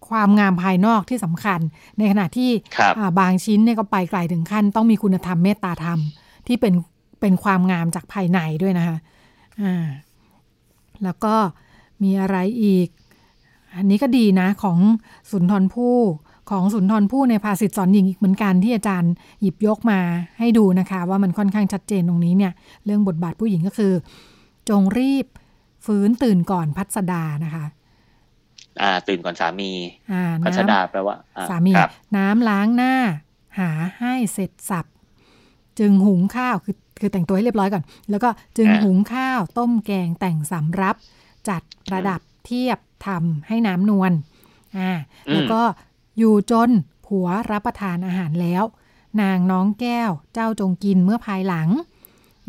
ความงามภายนอกที่สำคัญ ในขณะที่ครับอ่าบางชิ้นเนี่ยก็ไปไกลถึงขั้น ต้องมีคุณธรรมเมตตาธรรม ที่เป็นเป็นความงามจากภายในด้วยนะคะอ่าแล้วก็ มีอะไรอีก อันนี้ก็ดีนะของสุนทรภู่ของสุนทรภู่ในภาษิตสอนหญิงอีกเหมือนกันที่อาจารย์หยิบยกมาให้ดูนะคะ ว่ามันค่อนข้างชัดเจนตรงนี้เนี่ย เรื่องบทบาทผู้หญิงก็คือ จงรีบฟื้นตื่นก่อนพัสดานะคะ อ่า ตื่นก่อนสามีอ่าพัชน้ำดาแปลว่าอ่สามีครับน้ำล้างหน้า หาให้เสร็จสับ จึงหุงข้าวคือคือแต่งตัวให้เรียบร้อยก่อน แล้วก็จึงอ่าหุงข้าวต้มแกงแต่งสำรับ จัดประดับเทียบทำให้น้ำนวลอ่าอืมแล้วก็อยู่จนผัวรับประทานอาหารแล้ว นางน้องแก้วเจ้าจงกินเมื่อภายหลัง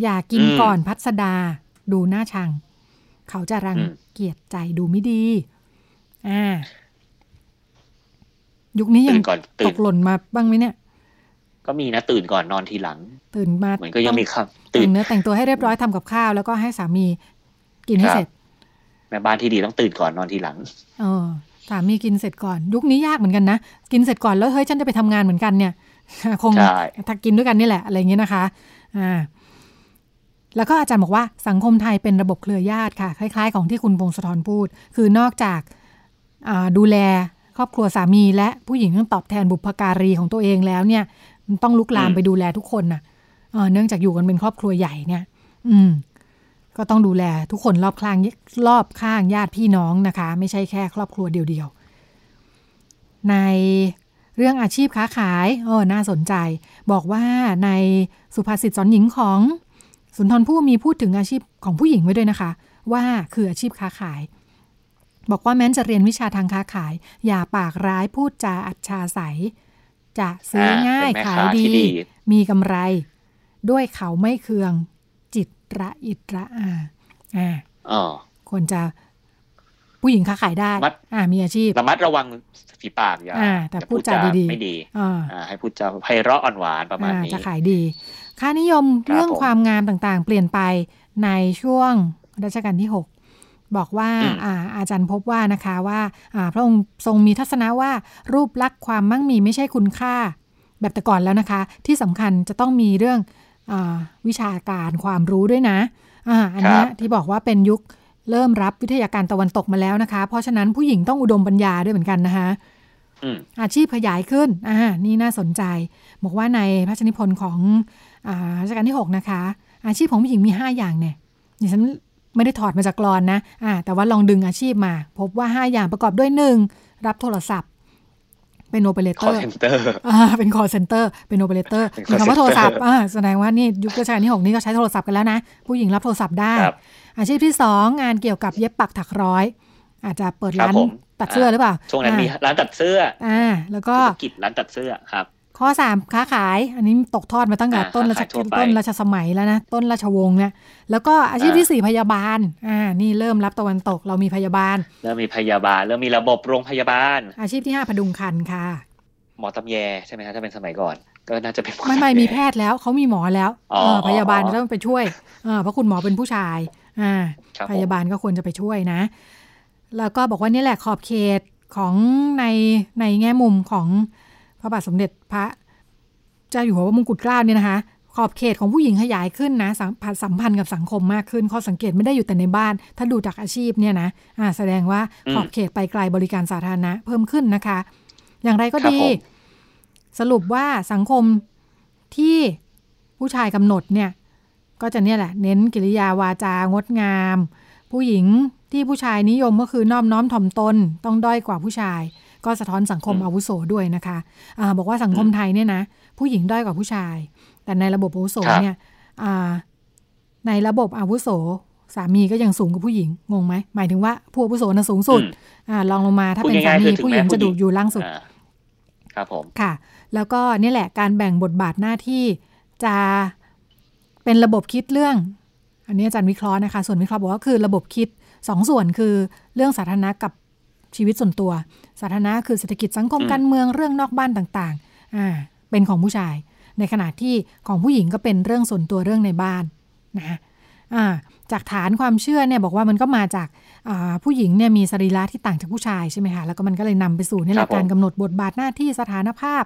อย่ากินก่อนพัสดา ดูหน้าชัง เขาจะรังเกียจใจดูไม่ดี อ่า ยุคนี้ยัตื่งนก่อนตตื่นกหล่นมาบ้างไหมเนี่ย ก็มีนะตื่นก่อนนอนทีหลัง ตื่นมาเหมือนก็ยังมีคำต้อตื่แต่นงเนื้อแต่งตัวให้เรียบร้อยทำกับข้าว แล้วก็ให้สามีกินให้ครับเสร็จ แม่บ้านที่ดีต้องตื่นก่อนนอนทีหลังเออสามีกินเสร็จก่อน ยุคนี้ยากเหมือนกันนะ กินเสร็จก่อนแล้วเฮ้ยฉันจะไปทำงานเหมือนกันเนี่ย คงใช่ถ้ากินด้วยกันนี่แหละอะไรอย่างเงี้ยนะคะอ่าแล้วก็อาจารย์บอกว่าสังคมไทยเป็นระบบเครือญาติค่ะ คล้าย ๆ ของที่คุณพงศธรพูด คือนอกจากอ่าดูแลครอบครัวสามี และผู้หญิงต้องตอบแทนบุพการีของตัวเองแล้วเนี่ยมันต้องลุกลามอืมไปดูแลทุกคนน่ะเอ่อเนื่องจากอยู่กันเป็นครอบครัวใหญ่เนี่ย อืม ก็ต้องดูแลทุกคนรอบข้างรอบข้างญาติพี่น้องนะคะ ไม่ใช่แค่ครอบครัวเดียวๆในเรื่องอาชีพค้าขายเออน่าสนใจ บอกว่าในสุภาษิตสอนหญิงของสุนทรภู่มีพูดถึงอาชีพของผู้หญิงไว้ด้วยนะคะ ว่าคืออาชีพค้าขาย บอกว่าแม้นจะเรียนวิชาทางค้าขาย อย่าปากร้ายพูดจาอัจฉาใสจะซื้อง่ายเป็นแม่ขายค้าดีที่ดี มีกำไร ด้วยเขาไม่เคืองจิต ระอิตระอาอ่าอ๋อควรจะผู้หญิงค้าขายได้มัดอ่า มีอาชีพ ระมัดระวังฝีปากอย่าอ่าแต่อย่พูดจาดีๆ ไม่ดีอ่าอ่า ให้พูดจาไพเราะอ่อนหวานประมาณอ่านี้ จะขายดี ค่านิยมครับเรื่องผมความงามต่างๆ เปลี่ยนไปในช่วงรัชกาลที่ 6 บอกว่าอืมอ่าอาจารย์พบว่านะคะว่าอ่าพระองค์ทรงมีทัศนะว่ารูปลักษณ์ความมั่งมีไม่ใช่คุณค่า แบบแต่ก่อนแล้วนะคะ ที่สำคัญจะต้องมีเรื่องอา วิชาการความรู้ด้วยนะอ่าอันเนี้ยครับที่บอกว่าเป็นยุคเริ่มรับวิทยาการตะวันตกมาแล้วนะคะ เพราะฉะนั้นผู้หญิงต้องอุดมปัญญาด้วยเหมือนกันนะคะอืมอาชีพขยายขึ้นอ่านี่น่าสนใจ บอกว่าในพระราชนิพนธ์ของอ่ารัชกาลที่ 6 นะคะ อาชีพของผู้หญิงมี 5 อย่างเนี่ยดิฉันไม่ได้ถอดมาจากกลอนนะอ่าแต่ว่าลองดึงอาชีพมา พบว่า 5 อย่างประกอบด้วย 1. รับโทรศัพท์ เป็น operator call centerอ่าเป็น call center เป็นโอเปอเรเตอร์เป็นมี call คำว่าโทรศัพท์ center อ่าแสดงว่านี่ยุครัชกาลที่ 6 นี่ก็ใช้โทรศัพท์กันแล้วนะ ผู้หญิงรับโทรศัพท์ได้ครับอาชีพที่ 2 งานเกี่ยวกับเย็บปักถักร้อย อาจจะเปิดครับร้านผมตัดเสื้อหรือเปล่า ช่วงนั้นมีอ่าร้านตัดเสื้อ อ่า แล้วก็ธุรกิจร้านตัดเสื้อครับ ข้อ 3 ค้าขาย อันนี้ตกทอดมาตั้งแต่อ่าต้นราชค้าขายทั่วไปต้นราชสมัยแล้วนะ ต้นราชวงศ์เนี่ยแล้วก็อาชีพอ่าที่ 4 พยาบาลอ่านี่เริ่มรับตะวันตกเรามีพยาบาล เริ่มมีพยาบาล เริ่มมีระบบโรงพยาบาล อาชีพที่ 5พดุงคันค่ะ หมอตำแยใช่ไหมฮะถ้าเป็นสมัยก่อนก็น่าจะเป็นหมอไม่ตำไม่แยมีแพทย์แล้วเขามีหมอแล้วอ๋อเออพยาบาลอ๋อจะต้องไปช่วยเออเพราะคุณหมอเป็นผู้ชายอ่าครับผมพยาบาลก็ควรจะไปช่วยนะ แล้วก็บอกว่านี่แหละขอบเขตของในในแง่มุมของ พระบาทสมเด็จพระเจ้าอยู่หัวมงกุฎเกล้าเนี่ยนะคะ ขอบเขตของผู้หญิงขยายขึ้นนะสัมพันธ์สัมพันธ์กับสังคมมากขึ้นข้อสังเกตไม่ได้อยู่แต่ในบ้าน ถ้าดูจากอาชีพเนี่ยนะอ่าแสดงว่าอืมขอบเขตไปไกลบริการสาธารณะเพิ่มขึ้นนะคะ อย่างไรก็ครับดีผมสรุปว่าสังคมที่ผู้ชายกำหนดเนี่ย ก็จะเนี่ยแหละ เน้นกิริยาวาจางดงาม ผู้หญิงที่ผู้ชายนิยมก็คือนอบน้อมถ่อมตนต้องด้อยกว่าผู้ชาย ก็สะท้อนสังคมอืมอาวุโสด้วยนะคะอาบอกว่าสังคมอืมไทยเนี่ยนะผู้หญิงด้อยกว่าผู้ชาย แต่ในระบบอาวุโสครับเนี่ยอ่าในระบบอาวุโสสามีก็ยังสูงกว่าผู้หญิงงงไหมหมายถึงว่าผู้อาวุโสน่ะสูงสุดอืมอ่าลองลงมาถ้าพูดเป็นสาง่ายๆมีคือถึงผู้หญิงแม้จะดูผู้หญิงอยู่ล่างสุดอ่าครับผมค่ะ แล้วก็นี่แหละการแบ่งบทบาทหน้าที่จะเป็นระบบคิดเรื่อง อันนี้อาจารย์วิเคราะห์นะคะ ส่วนวิเคราะห์บอกว่าคือระบบคิดสองส่วนคือเรื่องสาธารณะกับ ชีวิตส่วนตัว สาธารณะคือเศรษฐกิจสังคมอืมการเมืองเรื่องนอกบ้านต่างๆอ่าเป็นของผู้ชาย ในขณะที่ของผู้หญิงก็เป็นเรื่องส่วนตัวเรื่องในบ้านนะอ่าจากฐานความเชื่อเนี่ยบอกว่ามันก็มาจากอ่าผู้หญิงเนี่ยมีสรีระที่ต่างจากผู้ชายใช่ไหมคะแล้วก็มันก็เลยนำไปสู่นี่แหครัละบผมการกำหนดบทบาทหน้าที่สถานภาพ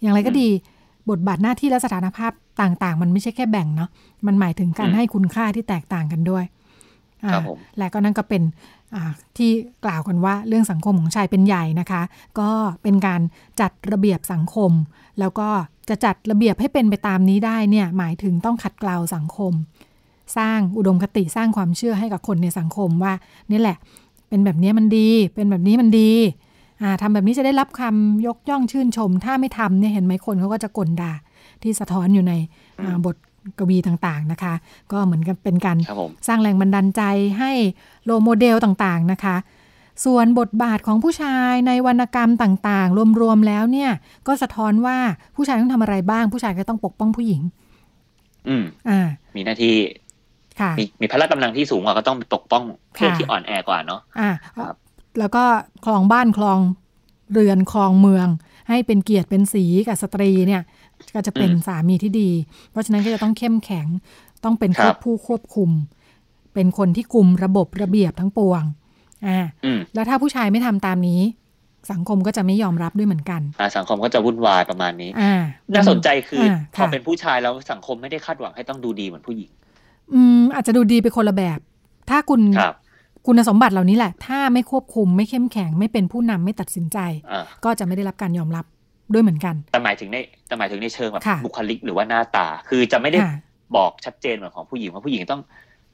อย่างไรก็ดีบทบาทหน้าที่และสถานภาพต่างๆ มันไม่ใช่แค่แบ่งเนาะมันหมายถึงการอืมให้คุณค่าที่แตกต่างกันด้วยอ่าครับผมและก็นั่นก็เป็นอ่า ที่กล่าวกันว่าเรื่องสังคมของชายเป็นใหญ่นะคะ ก็เป็นการจัดระเบียบสังคม แล้วก็จะจัดระเบียบให้เป็นไปตามนี้ได้เนี่ยหมายถึงต้องขัดเกลาสังคม สร้างอุดมคติสร้างความเชื่อให้กับคนในสังคมว่านี่แหละ เป็นแบบนี้มันดี เป็นแบบนี้มันดีอ่าทำแบบนี้จะได้รับคำยกย่องชื่นชม ถ้าไม่ทำเนี่ยเห็นไหมคนเขาก็จะกลด่าที่สะท้อนอยู่ในบท กวีต่างๆนะคะ ก็เหมือนกับเป็นการครับผมสร้างแรงบันดาลใจให้role model ต่างๆนะคะ ส่วนบทบาทของผู้ชายในวรรณกรรมต่างๆ รวมๆแล้วเนี่ย ก็สะท้อนว่าผู้ชายต้องทำอะไรบ้าง ผู้ชายก็ต้องปกป้องผู้หญิง อืมอ่า มีหน้าที่ค่ะมีมีพละกำลังที่สูงกว่าก็ต้องปกป้องเพศค่ะที่อ่อนแอกว่าเนาะอ่าครับแล้วก็ครองบ้านครองเรือนครองเมือง ให้เป็นเกียรติเป็นศรีกับสตรีเนี่ย ก็จะเป็นสามีที่ดี เพราะฉะนั้นก็จะต้องเข้มแข็ง ต้องเป็นครับผู้ควบคุม เป็นคนที่กลุ่มระบบระเบียบทั้งปวง อ่าอืมแล้วถ้าผู้ชายไม่ทำตามนี้ สังคมก็จะไม่ยอมรับด้วยเหมือนกัน อ่า สังคมก็จะวุ่นวายประมาณนี้ อ่า น่าสนใจคือออ่าพอค่ะเป็นผู้ชายแล้วสังคมไม่ได้คาดหวังให้ต้องดูดีเหมือนผู้หญิง อืม อาจจะดูดีไปคนละแบบ ถ้าคุณครับคุณสมบัติเหล่านี้แหละ ถ้าไม่ควบคุมไม่เข้มแข็งไม่เป็นผู้นำไม่ตัดสินใจอ่าก็จะไม่ได้รับการยอมรับ ด้วยเหมือนกัน แต่หมายถึงในแต่หมายถึงในเชิงแบบค่ะบุคลิกหรือว่าหน้าตา คือจะไม่ได้ค่ะบอกชัดเจนเหมือนของผู้หญิงว่าผู้หญิงต้อง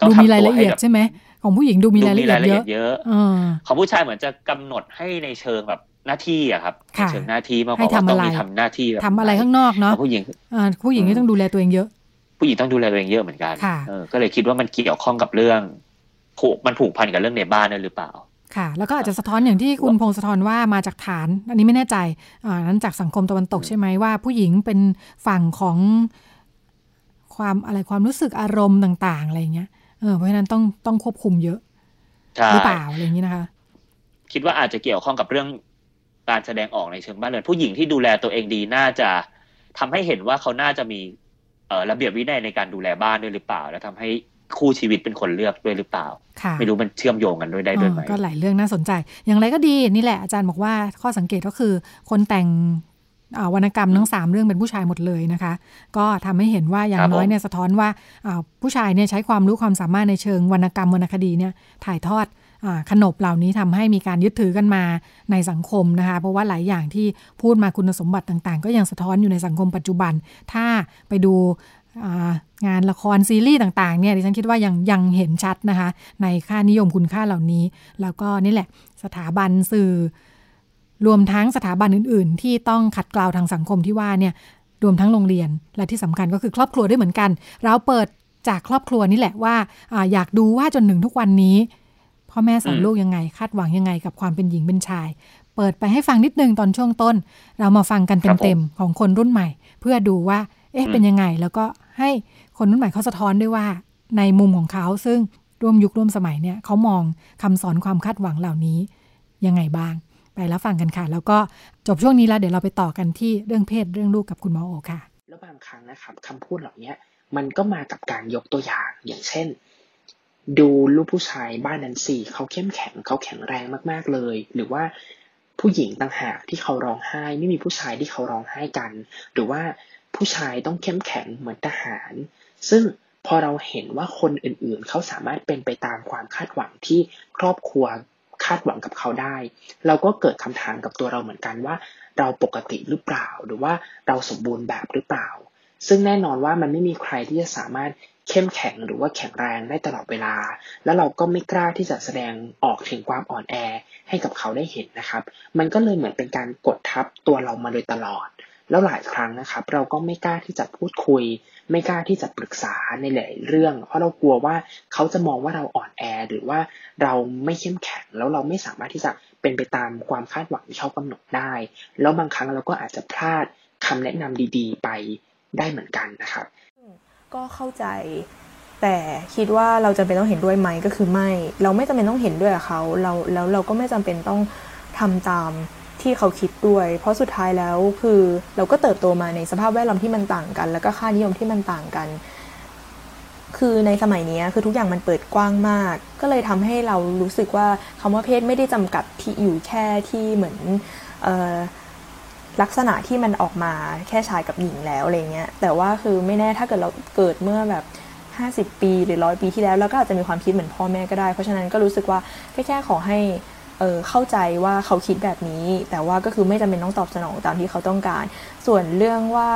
ต้องดูมีทำรายตัวละให้เอียดแบบใช่ไหมของผู้หญิงดูมีรายละเอียดเยอะเยอะเออของผู้ชายเหมือนจะกำหนดให้ในเชิงแบบหน้าที่อะครับในค่ะเชิงหน้าที่มากกให้ว่าว่าทำต้องอะไรมีทำหน้าที่แบบทำอะไรข้างนอกขเนาะองผู้หญิงอ่าผู้หญิงนี่ต้องดูแลตัวเองเยอะ ผู้หญิงต้องดูแลตัวเองเยอะเหมือนกันค่ะเออก็เลยคิดว่ามันเกี่ยวข้องกับเรื่องผูกมันผูกพันกับเรื่องในบ้านด้วยหรือเปล่า ค่ะ แล้วก็อาจจะสะท้อนอย่างที่คุณพงศธรว่ามาจากฐาน อันนี้ไม่แน่ใจอ่านั้นจากสังคมตะวันตกใช่ไหมว่า ผู้หญิงเป็นฝั่งของความอะไรความรู้สึกอารมณ์ต่างๆอะไรอย่างเงี้ยเออเพราะฉะนั้นต้องต้องควบคุมเยอะใช่หรือเปล่าอะไรอย่างนี้นะคะ คิดว่าอาจจะเกี่ยวข้องกับเรื่องการแสดงออกในเชิงบ้านเรือนผู้หญิงที่ดูแลตัวเองดีน่าจะทำให้เห็นว่าเขาน่าจะมีเอ่อระเบียบวินัยในการดูแลบ้านด้วยหรือเปล่า แล้วทำให้ คู่ชีวิตเป็นคนเลือกด้วยหรือเปล่าค่ะไม่รู้มันเชื่อมโยงกันด้วยได้ด้วยไหมอ๋อก็หลายเรื่องน่าสนใจ อย่างไรก็ดีนี่แหละอาจารย์บอกว่าข้อสังเกตก็คือคนแต่งอ่าวรรณกรรมทั้งสามเรื่องเป็นผู้ชายหมดเลยนะคะ ก็ทำให้เห็นว่าอย่างน้อยเนี่ยสะท้อนว่าอ่าผู้ชายเนี่ยใช้ความรู้ความสามารถในเชิงวรรณกรรมวรรณคดีเนี่ยถ่ายทอดอาขนบเหล่านี้ทำให้มีการยึดถือกันมาในสังคมนะคะ เพราะว่าหลายอย่างที่พูดมาคุณสมบัติต่างๆ ก็ยังสะท้อนอยู่ในสังคมปัจจุบัน ถ้าไปดูอ่า งานละครซีรีส์ต่างๆเนี่ยดิฉันคิดว่ายังยังเห็นชัดนะคะ ในค่านิยมคุณค่าเหล่านี้ แล้วก็นี่แหละสถาบันสื่อ รวมทั้งสถาบันอื่น ๆ ที่ต้องขัดเกลาทางสังคมที่ว่าเนี่ยรวมทั้งโรงเรียนและที่สำคัญก็คือครอบครัวด้วยเหมือนกัน เราเปิดจากครอบครัวนี่แหละว่าอาอยากดูว่าจนถึงทุกวันนี้พ่อแม่สอนอืมลูกยังไง คาดหวังยังไงกับความเป็นหญิงเป็นชาย เปิดไปให้ฟังนิดนึงตอนช่วงต้น เรามาฟังกันเต็มๆของคนรุ่นใหม่ เพื่อดูว่า เอ๊ะเป็นยังไง แล้วก็ให้คนรุ่นใหม่เขาสะท้อนด้วยว่า ในมุมของเขาซึ่งร่วมยุคร่วมสมัยเนี่ยเขามองคำสอนความคาดหวังเหล่านี้ยังไงบ้าง ไปแล้วฟังกันค่ะ แล้วก็จบช่วงนี้แล้วเดี๋ยวเราไปต่อกันที่เรื่องเพศเรื่องลูกกับคุณหมอโอค่ะ แล้วบางครั้งนะครับคำพูดเหล่านี้มันก็มากับการยกตัวอย่างอย่างเช่น ดูลูกผู้ชายบ้านนั้นสิเขาเข้มแข็งเขาแข็งแรงมากๆเลย หรือว่า ผู้หญิงต่างหากที่เขาร้องไห้ ไม่มีผู้ชายที่เขาร้องไห้กัน หรือว่าผู้ชายต้องเข้มแข็งเหมือนทหาร ซึ่งพอเราเห็นว่าคนอื่นๆ เขาสามารถเป็นไปตามความคาดหวังที่ครอบครัวคาดหวังกับเขาได้ เราก็เกิดคำถามกับตัวเราเหมือนกันว่า เราปกติหรือเปล่า หรือว่าเราสมบูรณ์แบบหรือเปล่า ซึ่งแน่นอนว่ามันไม่มีใครที่จะสามารถ เข้มแข็งหรือว่าแข็งแรงได้ตลอดเวลา แล้วเราก็ไม่กล้าที่จะแสดงออกถึงความอ่อนแอให้กับเขาได้เห็นนะครับ มันก็เลยเหมือนเป็นการกดทับตัวเรามาโดยตลอด แล้วหลายครั้งนะครับ เราก็ไม่กล้าที่จะพูดคุย ไม่กล้าที่จะปรึกษาในหลายเรื่อง เพราะเรากลัวว่าเขาจะมองว่าเราอ่อนแอ หรือว่าเราไม่เข้มแข็ง แล้วเราไม่สามารถที่จะเป็นไปตามความคาดหวังที่เขากำหนดได้ แล้วบางครั้งเราก็อาจจะพลาดคำแนะนำดี ๆ ไปได้เหมือนกันนะครับ ก็เข้าใจ แต่คิดว่าเราจำเป็นต้องเห็นด้วยไหมก็คือไม่ เราไม่จำเป็นต้องเห็นด้วยกับเขาเราแล้วเราก็ไม่จำเป็นต้องทำตามที่เขาคิดด้วย เพราะสุดท้ายแล้วคือเราก็เติบโตมาในสภาพแวดล้อมที่มันต่างกัน แล้วก็ค่านิยมที่มันต่างกัน คือในสมัยนี้คือทุกอย่างมันเปิดกว้างมาก ก็เลยทำให้เรารู้สึกว่าคำว่าเพศไม่ได้จำกัดที่อยู่แค่ที่เหมือนเออ ลักษณะที่มันออกมาแค่ชายกับหญิงแล้วอะไรเงี้ยแต่ว่าคือไม่แน่ถ้าเกิดเราเกิดเมื่อแบบ 50 ปีหรือร้อยปีที่แล้วเราก็อาจจะมีความคิดเหมือนพ่อแม่ก็ได้ เพราะฉะนั้นก็รู้สึกว่าแค่แค่ขอให้เออเข้าใจว่าเขาคิดแบบนี้ แต่ว่าก็คือไม่จำเป็นต้องตอบสนองตามที่เขาต้องการ ส่วนเรื่องว่า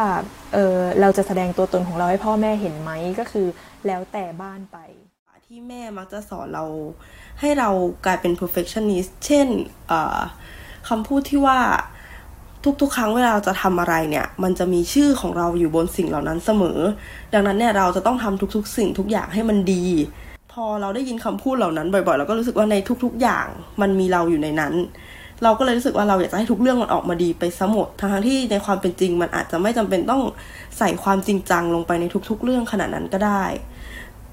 เออเราจะแสดงตัวตนของเราให้พ่อแม่เห็นไหมก็คือแล้วแต่บ้านไปที่แม่มักจะสอนเราให้เรากลายเป็น perfectionist เช่นเอ่อคำพูดที่ว่า ทุกๆ ครั้งเวลาเราจะทำอะไรเนี่ย มันจะมีชื่อของเราอยู่บนสิ่งเหล่านั้นเสมอ ดังนั้นเนี่ยเราจะต้องทำทุกๆ สิ่งทุกอย่างให้มันดี พอเราได้ยินคำพูดเหล่านั้นบ่อยๆ เราก็รู้สึกว่าในทุกๆ อย่างมันมีเราอยู่ในนั้น เราก็เลยรู้สึกว่าเราอยากจะให้ทุกเรื่องมันออกมาดีไปซะหมดทั้งที่ในความเป็นจริงมันอาจจะไม่จำเป็นต้องใส่ความจริงจังลงไปในทุก ๆ เรื่องขนาดนั้นก็ได้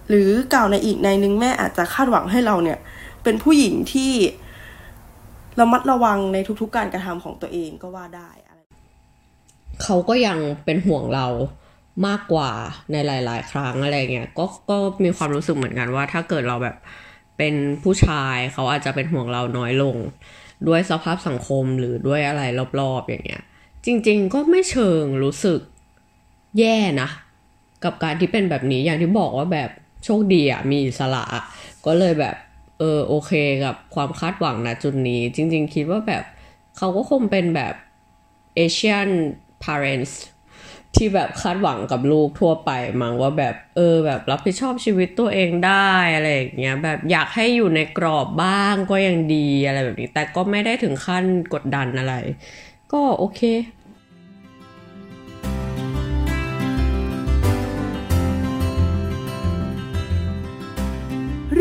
หรือกล่าวในอีกในนึงแม่อาจจะคาดหวังให้เราเนี่ยเป็นผู้หญิงที่ ระมัดระวังในทุกๆการกระทำของตัวเองก็ว่าได้อะไรเขาก็ยังเป็นห่วงเรามากกว่าในหลาย ๆ ครั้งอะไรเงี้ยก็ก็มีความรู้สึกเหมือนกันว่า ถ้าเกิดเราแบบเป็นผู้ชายเขาอาจจะเป็นห่วงเราน้อยลง ด้วยสภาพสังคมหรือด้วยอะไรรอบๆอย่างเงี้ย จริง ๆ ก็ไม่เชิงรู้สึกแย่นะ กับการที่เป็นแบบนี้อย่างที่บอกว่าแบบโชคดีอะมีอิสระก็เลยแบบ เออโอเคกับความคาดหวังนะจุดนี้ จริง ๆ คิดว่าแบบเขาก็คงเป็นแบบเอเชียน parents ที่แบบคาดหวังกับลูกทั่วไปมั้งว่าแบบเออแบบรับผิดชอบชีวิตตัวเองได้อะไรอย่างเงี้ยแบบอยากให้อยู่ในกรอบบ้างก็ยังดีอะไรแบบนี้ แต่ก็ไม่ได้ถึงขั้นกดดันอะไร ก็โอเค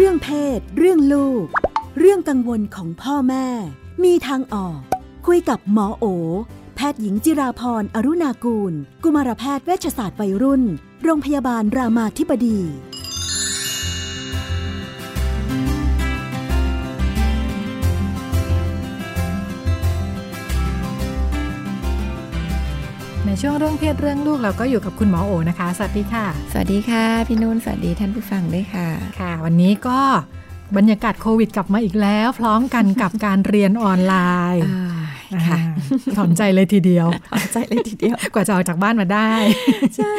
รื่องเพศ เรื่องลูก เรื่องกังวลของพ่อแม่ มีทางออก คุยกับหมอโอ แพทย์หญิงจิราพรอรุณากูล กุมารแพทย์เวชศาสตร์วัยรุ่น โรงพยาบาลรามาธิบดี ในช่วงเรื่องเพศเรื่องลูกเราก็อยู่กับคุณหมอโอนะคะ สวัสดีค่ะ สวัสดีค่ะ พี่นุ่นสวัสดีท่านผู้ฟังด้วยค่ะ ค่ะ วันนี้ก็บรรยากาศโควิดกลับมาอีกแล้ว พร้อมกันกับการเรียนออนไลน์ค่ะถอนใจเลยทีเดียวถอนใจเลยทีเดียว กว่าจะออกจากบ้านมาได้ ใช่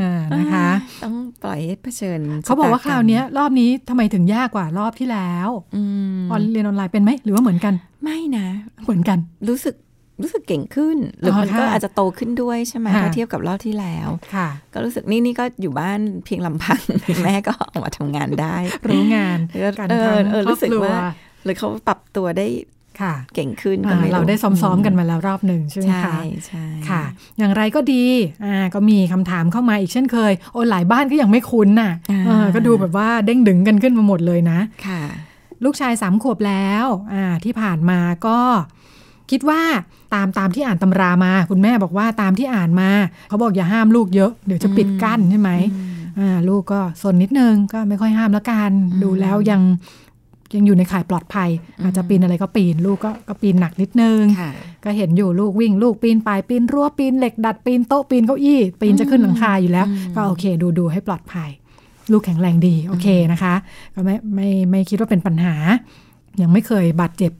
อ่านะคะ ต้องปล่อยให้เผชิญ เขาบอกว่าคราวเนี้ยรอบนี้ทำไมถึงยากกว่ารอบที่แล้วอืมออนเรียนออนไลน์เป็นไหมหรือว่าเหมือนกัน ไม่นะ เหมือนกัน รู้สึก รู้สึกเก่งขึ้น หรือออมันก็ค่ะอาจจะโตขึ้นด้วยใช่ไหมค่ะถ้าเทียบกับรอบที่แล้วค่ะก็รู้สึกนี่นี่ก็อยู่บ้านเพียงลำพังแม่ก็ออกมาทำงานได้ รู้งานเออการเออทำเออรู้สึกคอบครัว่าหรือเขาปรับตัวได้ค่ะเก่งขึ้นก็อ่าไม่เราได้ซ้อมๆกันมาแล้วรอบหนึ่งใช่ไหมใช่คะใช่ค่ะ อย่างไรก็ดีอ่าก็มีคำถามเข้ามาอีกเช่นเคย โอ้หลายบ้านก็ยังไม่คุ้นน่ะอ่าเออก็ดูแบบว่าเด้งดึงกันขึ้นมาหมดเลยนะค่ะ ลูกชายสามขวบแล้วอ่าที่ผ่านมาก็คิดว่า ตามตามที่อ่านตำรามา คุณแม่บอกว่าตามที่อ่านมาเขาบอกอย่าห้ามลูกเยอะเดี๋ยวจะปิดกั้นใช่ไหมอ่าลูกก็สนนิดนึงก็ไม่ค่อยห้ามแล้วกันดูแล้วยังยังอยู่ในข่ายปลอดภัย อาจจะปีนอะไรก็ปีน ลูกก็ก็ปีนหนักนิดนึงค่ะก็เห็นอยู่ลูกวิ่งลูกปีนป่ายปีนรั้วปีนเหล็กดัดปีนโต๊ะปีนเก้าอี้ปีนจะขึ้นหลังคาอยู่แล้ว ก็โอเค ดูดูให้ปลอดภัย ลูกแข็งแรงดีโอเคนะคะ ก็ไม่ไม่ไม่คิดว่าเป็นปัญหา ยังไม่เคยบาดเจ็บ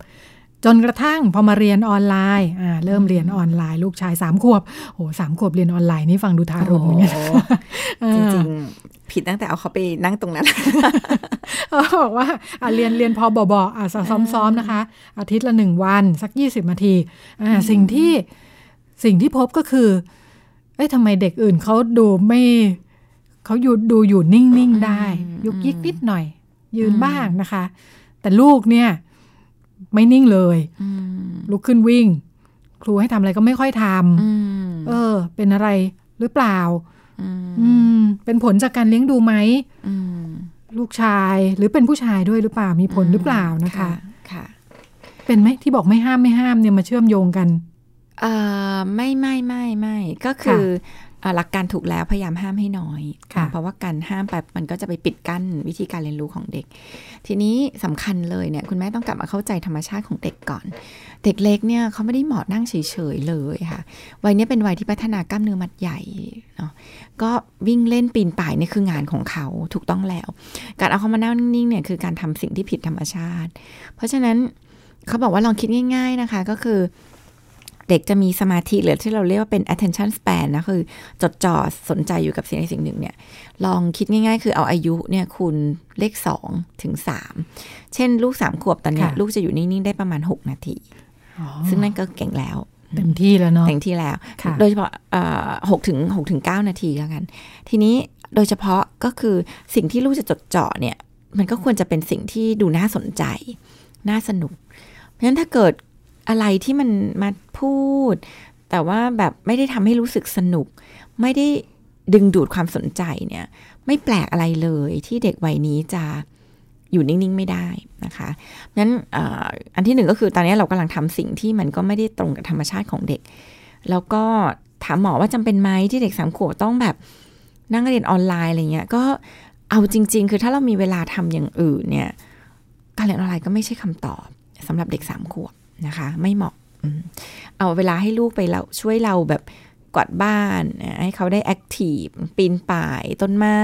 จนกระทั่งพอมาเรียนออนไลน์อ่าเริ่มเรียนออนไลน์ลูกชายสามขวบโอ้สามขวบเรียนออนไลน์นี่ฟังดูทารุณเหมือนกันโอ้โหอ่าจริงๆ ผิดตั้งแต่เอาเขาไปนั่งตรงนั้นเขาบอกว่าอะเรียนเรียนพอบอบอะซ้อมซ้อมๆนะคะ อาทิตย์ละหนึ่งวันสักยี่สิบนาทีอ่าสิ่งที่สิ่งที่พบก็คือ เอ้ยทำไมเด็กอื่นเขาดูไม่เขาอยู่ดูอยู่นิ่งๆได้ ยุกยิกนิดหน่อย ยืนบ้างนะคะ แต่ลูกเนี่ย ไม่นิ่งเลยลุกขึ้นวิ่ง ครูให้ทำอะไรก็ไม่ค่อยทำเออ เป็นอะไรหรือเปล่าอืมเป็นผลจากการเลี้ยงดูไหมลูกชายหรือเป็นผู้ชายด้วยหรือเปล่ามีผลหรือเปล่านะคะค่ะ เป็นไหมที่บอกไม่ห้ามไม่ห้ามเนี่ยมาเชื่อมโยงกันเอ่อไม่ไม่ไม่ไม่ก็คือเอ่อ หลักการถูกแล้วพยายามห้ามให้น้อยค่ะเพราะว่าการห้ามไปมันก็จะไปปิดกั้นวิธีการเรียนรู้ของเด็ก ทีนี้สำคัญเลยเนี่ยคุณแม่ต้องกลับมาเข้าใจธรรมชาติของเด็กก่อน เด็กเล็กเนี่ยเขาไม่ได้เหมาะนั่งเฉยๆเลยค่ะวัยเนี้ยเป็นวัยที่พัฒนากล้ามเนื้อมัดใหญ่เนาะก็วิ่งเล่นปีนป่ายเนี่ยคืองานของเขาถูกต้องแล้ว การเอาเขามานั่งนิ่งๆเนี่ยคือการทำสิ่งที่ผิดธรรมชาติ เพราะฉะนั้นเขาบอกว่าลองคิดง่าย ๆนะคะ ก็คือ เด็กจะมีสมาธิหรือที่เราเรียกว่าเป็น attention span นะคือจดจ่อสนใจอยู่กับสิ่งใดสิ่งหนึ่งเนี่ย ลองคิดง่าย ๆ คือเอาอายุเนี่ยคูณเลขสองถึงสามเช่นลูกสามขวบตอนเนี้ยค่ะลูกจะอยู่นิ่ง ๆ ได้ประมาณหกนาที ซึ่งนั่นก็เก่งแล้วเต็มที่แล้วเนาะเต็มที่แล้วค่ะโดยเฉพาะหกถึงหกถึงเก้านาทีแล้วกัน ทีนี้โดยเฉพาะก็คือสิ่งที่ลูกจะจดจ่อเนี่ย มันก็ควรจะเป็นสิ่งที่ดูน่าสนใจ น่าสนุก เพราะฉะนั้นถ้าเกิด อะไรที่มันมาพูด แต่ว่าแบบไม่ได้ทำให้รู้สึกสนุก ไม่ได้ดึงดูดความสนใจเนี่ย ไม่แปลกอะไรเลยที่เด็กวัยนี้จะอยู่นิ่ง ๆ ไม่ได้นะคะนั้นอ่ออันที่หนึ่งก็คือตอนนี้เรากำลังทำสิ่งที่มันก็ไม่ได้ตรงกับธรรมชาติของเด็ก แล้วก็ถามหมอว่าจำเป็นไหมที่เด็กสามขวบต้องแบบนั่งเรียนออนไลน์อะไรเงี้ย ก็เอาจริง ๆ คือถ้าเรามีเวลาทำอย่างอื่นเนี่ย การเรียนออนไลน์ก็ไม่ใช่คำตอบสำหรับเด็กสามขวบ นะคะ ไม่เหมาะอืมเอาเวลาให้ลูกไปเราช่วยเราแบบกวาดบ้านอะให้เขาได้แอคทีฟปีนป่ายต้นไม้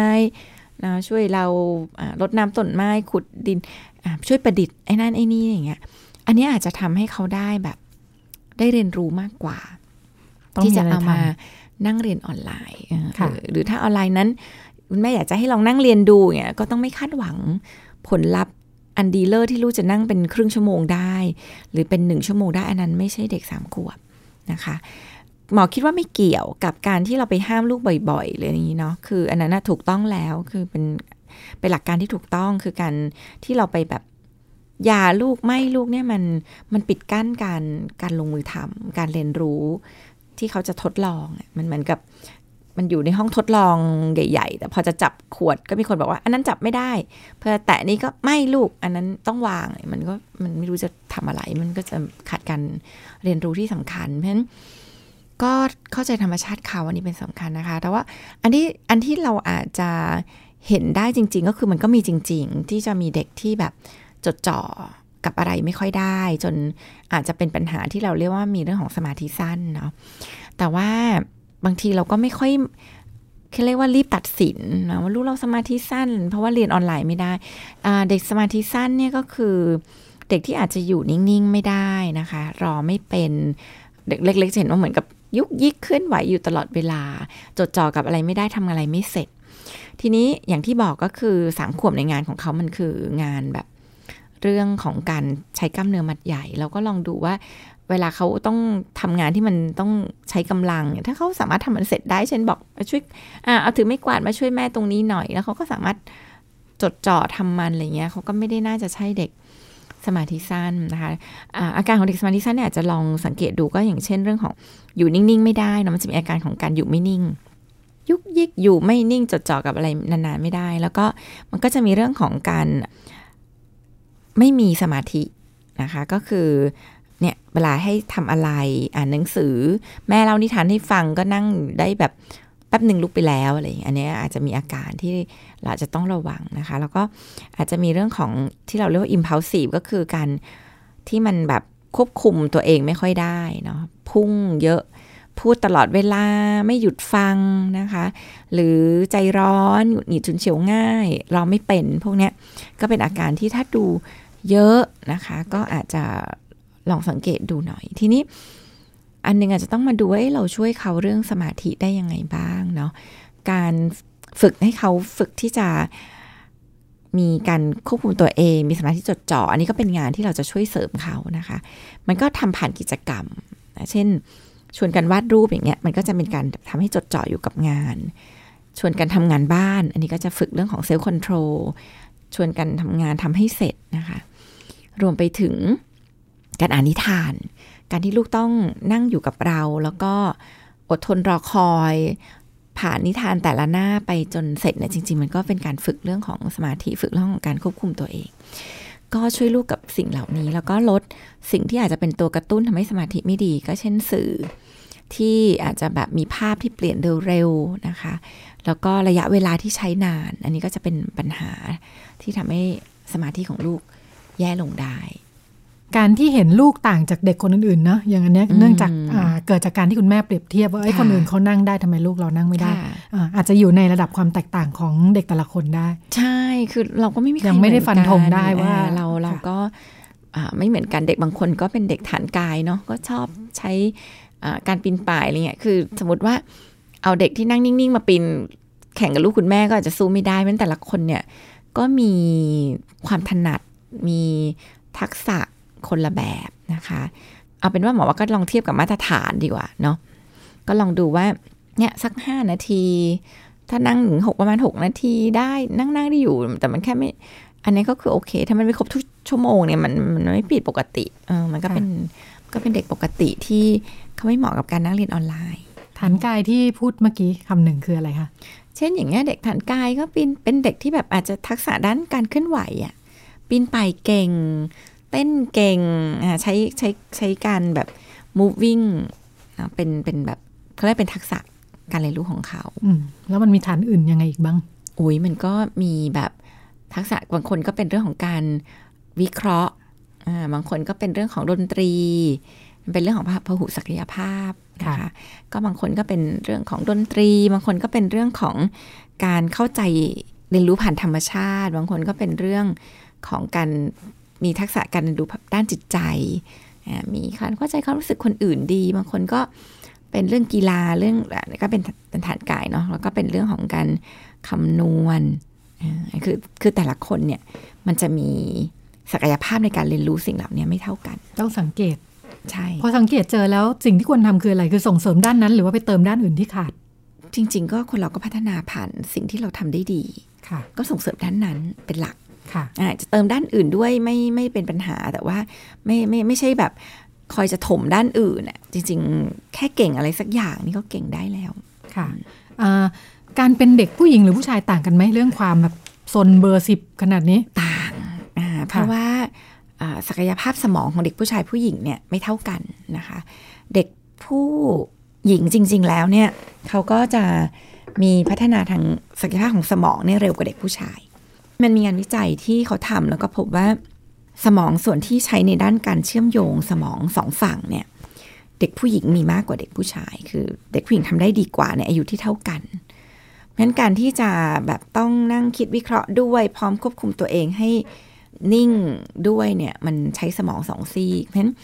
นะช่วยเราอ่ารดน้ำต้นไม้ขุดดินอะช่วยประดิษฐ์ไอ้นั่นไอ้นี่อย่างเงี้ย อันเนี้ยอาจจะทำให้เขาได้แบบได้เรียนรู้มากกว่าต้องที่มีจะอะไรเอามาทนั่งเรียนออนไลน์เออค่ะหรือหรือถ้าออนไลน์นั้นคุณแม่อยากจะให้ลองนั่งเรียนดูเนี่ยก็ต้องไม่คาดหวังผลลัพธ์ อันดีเลอร์ที่ลูกจะนั่งเป็นครึ่งชั่วโมงได้ หรือเป็นหนึ่งชั่วโมงได้อันนั้นไม่ใช่เด็กสามขวบนะคะหมอคิดว่าไม่เกี่ยวกับการที่เราไปห้ามลูกบ่อยๆเลยนี้เนาะคือ อันนั้นถูกต้องแล้วคือเป็นเป็นหลักการที่ถูกต้องคือการที่เราไปแบบยาลูกไม่ลูกเนี่ยมันมันปิดกั้นการการลงมือทำการเรียนรู้ที่เขาจะทดลองมันเหมือนกับ มันอยู่ในห้องทดลองใหญ่ ๆ แต่พอจะจับขวดก็มีคนบอกว่า อันนั้นจับไม่ได้ เพื่อแตะนี้ก็ไม่ลูก อันนั้นต้องวาง มันก็มันไม่รู้จะทำอะไร มันก็จะขัดกันเรียนรู้ที่สำคัญ เพราะฉะนั้นก็เข้าใจธรรมชาติเขาอันนี้เป็นสำคัญนะคะ แต่ว่าอันที่อันที่เราอาจจะเห็นได้จริง ๆ ก็คือมันก็มีจริง ๆ ที่จะมีเด็กที่แบบจดจ่อกับอะไรไม่ค่อยได้ จนอาจจะเป็นปัญหาที่เราเรียกว่ามีเรื่องของสมาธิสั้นเนาะแต่ว่า บางทีเราก็ไม่ค่อยเรียกว่ารีบตัดสินนะว่าลูกเราสมาธิสั้น เพราะว่าเรียนออนไลน์ไม่ได้ เด็กสมาธิสั้นเนี่ยก็คือเด็กที่อาจจะอยู่นิ่งๆไม่ได้นะคะ รอไม่เป็นเด็กเล็กๆจะเห็นว่าเหมือนกับยุกยิกเคลื่อนไหวอยู่ตลอดเวลา จดจ่อกับอะไรไม่ได้ทำอะไรไม่เสร็จ ทีนี้อย่างที่บอกก็คือสามขวบในงานของเขามันคืองานแบบเรื่องของการใช้กล้ามเนื้อมัดใหญ่ เราก็ลองดูว่า เวลาเขาต้องทำงานที่มันต้องใช้กำลังถ้าเขาสามารถทำมันเสร็จได้ เช่นบอกช่วยอ่าเอาถือไม่กวาดมาช่วยแม่ตรงนี้หน่อย แล้วเขาก็สามารถจดจ่อทำมันอะไรเงี้ยเขาก็ไม่ได้น่าจะใช่เด็กสมาธิสั้นนะคะอาอาการของเด็กสมาธิสั้นเนี่ยอาจจะลองสังเกตดูก็อย่างเช่นเรื่องของอยู่นิ่งๆ ไม่ได้นะมันจะมีอาการของการอยู่ไม่นิ่ง ยุกยิกอยู่ไม่นิ่งจดจ่อกับอะไรนานๆไม่ได้ แล้วก็มันก็จะมีเรื่องของการไม่มีสมาธินะคะ ก็คือ เนี่ยเวลาให้ทำอะไรอ่านหนังสือ แม่เล่านิทานให้ฟังก็นั่งได้แบบแป๊บหนึ่งลุกไปแล้วอะไรอย่างอันนี้อาจจะมีอาการที่เราจะต้องระวังนะคะ แล้วก็อาจจะมีเรื่องของที่เราเรียกว่า impulsive ก็คือการที่มันแบบควบคุมตัวเองไม่ค่อยได้เนาะพุ่งเยอะพูดตลอดเวลาไม่หยุดฟังนะคะ หรือใจร้อนหงุดหงิดฉุนเฉียวง่ายเราไม่เป็นพวกนี้ก็เป็นอาการที่ถ้าดูเยอะนะคะ ก็อาจจะ ลองสังเกตดูหน่อย ทีนี้อันนึงอาจจะต้องมาดูว่าเราช่วยเขาเรื่องสมาธิได้ยังไงบ้างเนาะการฝึกให้เขาฝึกที่จะมีการควบคุมตัวเอง มีสมาธิจดจ่อ อันนี้ก็เป็นงานที่เราจะช่วยเสริมเขานะคะ มันก็ทำผ่านกิจกรรมเช่น ชวนกันวาดรูปอย่างเงี้ย มันก็จะเป็นการทำให้จดจ่ออยู่กับงาน ชวนกันทำงานบ้าน อันนี้ก็จะฝึกเรื่องของ self-control ชวนกันทำงานทำให้เสร็จนะคะ รวมไปถึง การอ่านนิทาน การที่ลูกต้องนั่งอยู่กับเรา แล้วก็อดทนรอคอย ผ่านนิทานแต่ละหน้าไปจนเสร็จเนี่ยจริง ๆ มันก็เป็นการฝึกเรื่องของสมาธิฝึกเรื่องของการควบคุมตัวเอง ก็ช่วยลูกกับสิ่งเหล่านี้ แล้วก็ลดสิ่งที่อาจจะเป็นตัวกระตุ้นทำให้สมาธิไม่ดี ก็เช่นสื่อที่อาจจะแบบมีภาพที่เปลี่ยนเร็วๆนะคะ แล้วก็ระยะเวลาที่ใช้นาน อันนี้ก็จะเป็นปัญหาที่ทำให้สมาธิของลูกแย่ลงได้ การที่เห็นลูกต่างจากเด็กคนอื่นๆเนาะอย่างอันนี้เนื่องจากเกิดจากการที่คุณแม่เปรียบเทียบว่าไอ้คนอื่นเขานั่งได้ทำไมลูกเรานั่งไม่ได้ อาจจะอยู่ในระดับความแตกต่างของเด็กแต่ละคนได้ ใช่คือเราก็ไม่มียังไม่ได้ฟันธงได้ว่าเราเราก็ไม่เหมือนกันเด็กบางคนก็เป็นเด็กฐานกายเนาะก็ชอบใช้การปีนป่ายอะไรเงี้ยคือ สมมติว่าเอาเด็กที่นั่งนิ่งๆ มาปีนแข่งกับลูกคุณแม่ก็อาจจะสู้ไม่ได้เพราะแต่ละคนเนี่ยก็มีความถนัดมีทักษะ คนละแบบนะคะ เอาเป็นว่าหมอว่าก็ลองเทียบกับมาตรฐานดีกว่าเนาะก็ลองดูว่าเนี่ยสักห้านาที ถ้านั่งถึงหกประมาณหกนาทีได้นั่งนั่งได้อยู่ แต่มันแค่ไม่ อันนี้ก็คือโอเค ถ้ามันไม่ครบทุกชั่วโมงเนี่ยมันมันไม่ผิดปกติเออมันก็เป็นก็เป็นเด็กปกติที่เขาไม่เหมาะกับการนั่งเรียนออนไลน์ ฐานกายที่พูดเมื่อกี้คำหนึ่งคืออะไรคะเช่นอย่างเงี้ยเด็กฐานกายก็เป็นเป็นเด็กที่แบบอาจจะทักษะด้านการเคลื่อนไหวอะ่ะปีนป่ายเก่ง เต้นเก่งใช้ใช้ใช้การแบบ moving นะเป็นเป็นแบบเขาเรียกเป็นทักษะการเรียนรู้ของเขาอืแล้วมันมีฐานอื่นยังไงอีกบ้าง อุ้ยมันก็มีแบบทักษะบางคนก็เป็นเรื่องของการวิเคราะห์อ่าบางคนก็เป็นเรื่องของดนตรี เป็นเรื่องของพหุศักยภาพนะคะก็บางคนก็เป็นเรื่องของดนตรี บางคนก็เป็นเรื่องของการเข้าใจเรียนรู้ผ่านธรรมชาติ บางคนก็เป็นเรื่องของการ มีทักษะการดูด้านจิตใจ มีการเข้าใจความรู้สึกคนอื่นดี บางคนก็เป็นเรื่องกีฬาเรื่องก็เป็นเป็นฐานกายเนาะแล้วก็เป็นเรื่องของการคำนวณคือคือแต่ละคนเนี่ยมันจะมีศักยภาพในการเรียนรู้สิ่งเหล่านี้ไม่เท่ากัน ต้องสังเกตใช่พอสังเกตเจอแล้วสิ่งที่ควรทำคืออะไรคือส่งเสริมด้านนั้น หรือว่าไปเติมด้านอื่นที่ขาด จริง ๆ ก็คนเราก็พัฒนาผ่านสิ่งที่เราทำได้ดีค่ะก็ส่งเสริมด้านนั้นเป็นหลัก ค่ะอาจจะเติมด้านอื่นด้วยไม่ไม่เป็นปัญหาแต่ว่าไม่ไม่ไม่ใช่แบบคอยจะถมด้านอื่นอะจริง ๆ แค่เก่งอะไรสักอย่างนี่ก็เก่งได้แล้วค่ะอ่าการเป็นเด็กผู้หญิงหรือผู้ชายต่างกันไหมเรื่องความแบบซนเบอร์สิบขนาดนี้ต่างอ่าเพราะว่าอ่าศักยภาพสมองของเด็กผู้ชายผู้หญิงเนี่ยไม่เท่ากันนะคะ เด็กผู้หญิงจริง ๆ แล้วเนี่ยเขาก็จะมีพัฒนาทางศักยภาพของสมองเนี่ยเร็วกว่าเด็กผู้ชาย มันมีงานวิจัยที่เขาทำแล้วก็พบว่า สมองส่วนที่ใช้ในด้านการเชื่อมโยงสมองสองฝั่งเนี่ยเด็กผู้หญิงมีมากกว่าเด็กผู้ชาย คือเด็กผู้หญิงทำได้ดีกว่าในอายุที่เท่ากันเพราะฉะนั้นการที่จะแบบต้องนั่งคิดวิเคราะห์ด้วย พร้อมควบคุมตัวเองให้นิ่งด้วยเนี่ยมันใช้สมองสองซีกเพราะฉะนั้น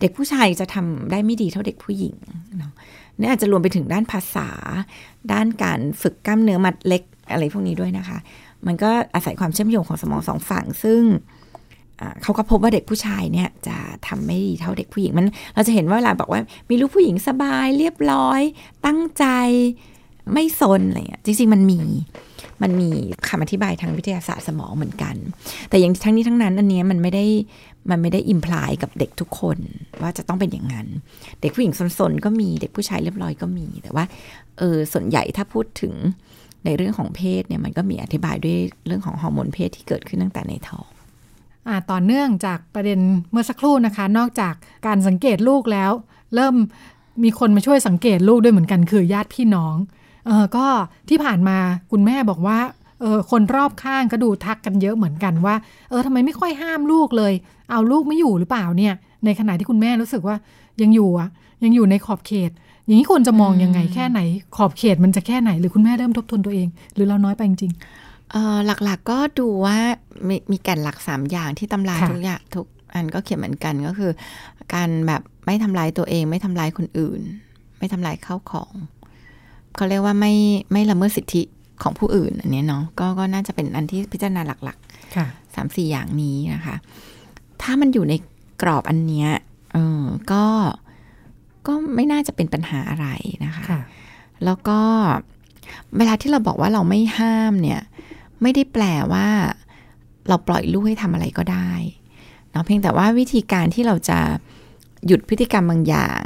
เด็กผู้ชายจะทำได้ไม่ดีเท่าเด็กผู้หญิงเนาะนี่อาจจะรวมไปถึงด้านภาษา ด้านการฝึกกล้ามเนื้อมัดเล็กอะไรพวกนี้ด้วยนะคะ มันก็อาศัยความเชื่อมโยงของสมองสองฝั่ง ซึ่งเขาก็พบว่าเด็กผู้ชายเนี่ยจะทำไม่ดีเท่าเด็กผู้หญิงมัน เราจะเห็นว่าเวลาบอกว่ามีลูกผู้หญิงสบายเรียบร้อย ตั้งใจไม่ซนอะไรเงี้ยจริงๆมันมีมันมีคำอธิบายทางวิทยาศาสตร์สมองเหมือนกัน แต่อย่างทั้งนี้ทั้งนั้นอันนี้มันไม่ได้มันไม่ได้ imply กับเด็กทุกคนว่าจะต้องเป็นอย่างนั้น เด็กผู้หญิงซนๆก็มีเด็กผู้ชายเรียบร้อยก็มี แต่ว่าเออส่วนใหญ่ถ้าพูดถึง ในเรื่องของเพศเนี่ยมันก็มีอธิบายด้วยเรื่องของฮอร์โมนเพศที่เกิดขึ้นตั้งแต่ในท้องอ่าต่อเนื่องจากประเด็นเมื่อสักครู่นะคะ นอกจากการสังเกตลูกแล้ว เริ่มมีคนมาช่วยสังเกตลูกด้วยเหมือนกันคือญาติพี่น้องเออก็ที่ผ่านมาคุณแม่บอกว่าเออคนรอบข้างก็ดูทักกันเยอะเหมือนกันว่า เออทำไมไม่ค่อยห้ามลูกเลย เอาลูกไม่อยู่หรือเปล่าเนี่ย ในขณะที่คุณแม่รู้สึกว่ายังอยู่อะยังอยู่ในขอบเขต อย่างนี้ควรจะมองยังไงแค่ไหน ขอบเขตมันจะแค่ไหน หรือคุณแม่เริ่มทบทวนตัวเอง หรือเราน้อยไปจริงเออหลักๆก็ดูว่ามีมีแก่นหลักสามอย่างที่ตำราทุกอย่างทุกอันก็เขียนเหมือนกันก็คือ การแบบไม่ทำลายตัวเอง ไม่ทำลายคนอื่น ไม่ทำลายข้าวของเขาเรียกว่าไม่ไม่ละเมิดสิทธิของผู้อื่นอันนี้เนาะก็ก็น่าจะเป็นอันที่พิจารณาหลักๆสามสี่อย่างนี้นะคะ ถ้ามันอยู่ในกรอบอันเนี้ยเออก็ ก็ไม่น่าจะเป็นปัญหาอะไรนะคะค่ะแล้วก็เวลาที่เราบอกว่าเราไม่ห้ามเนี่ยไม่ได้แปลว่าเราปล่อยลูกให้ทำอะไรก็ได้เนาะเพียงแต่ว่าวิธีการที่เราจะหยุดพฤติกรรมบางอย่าง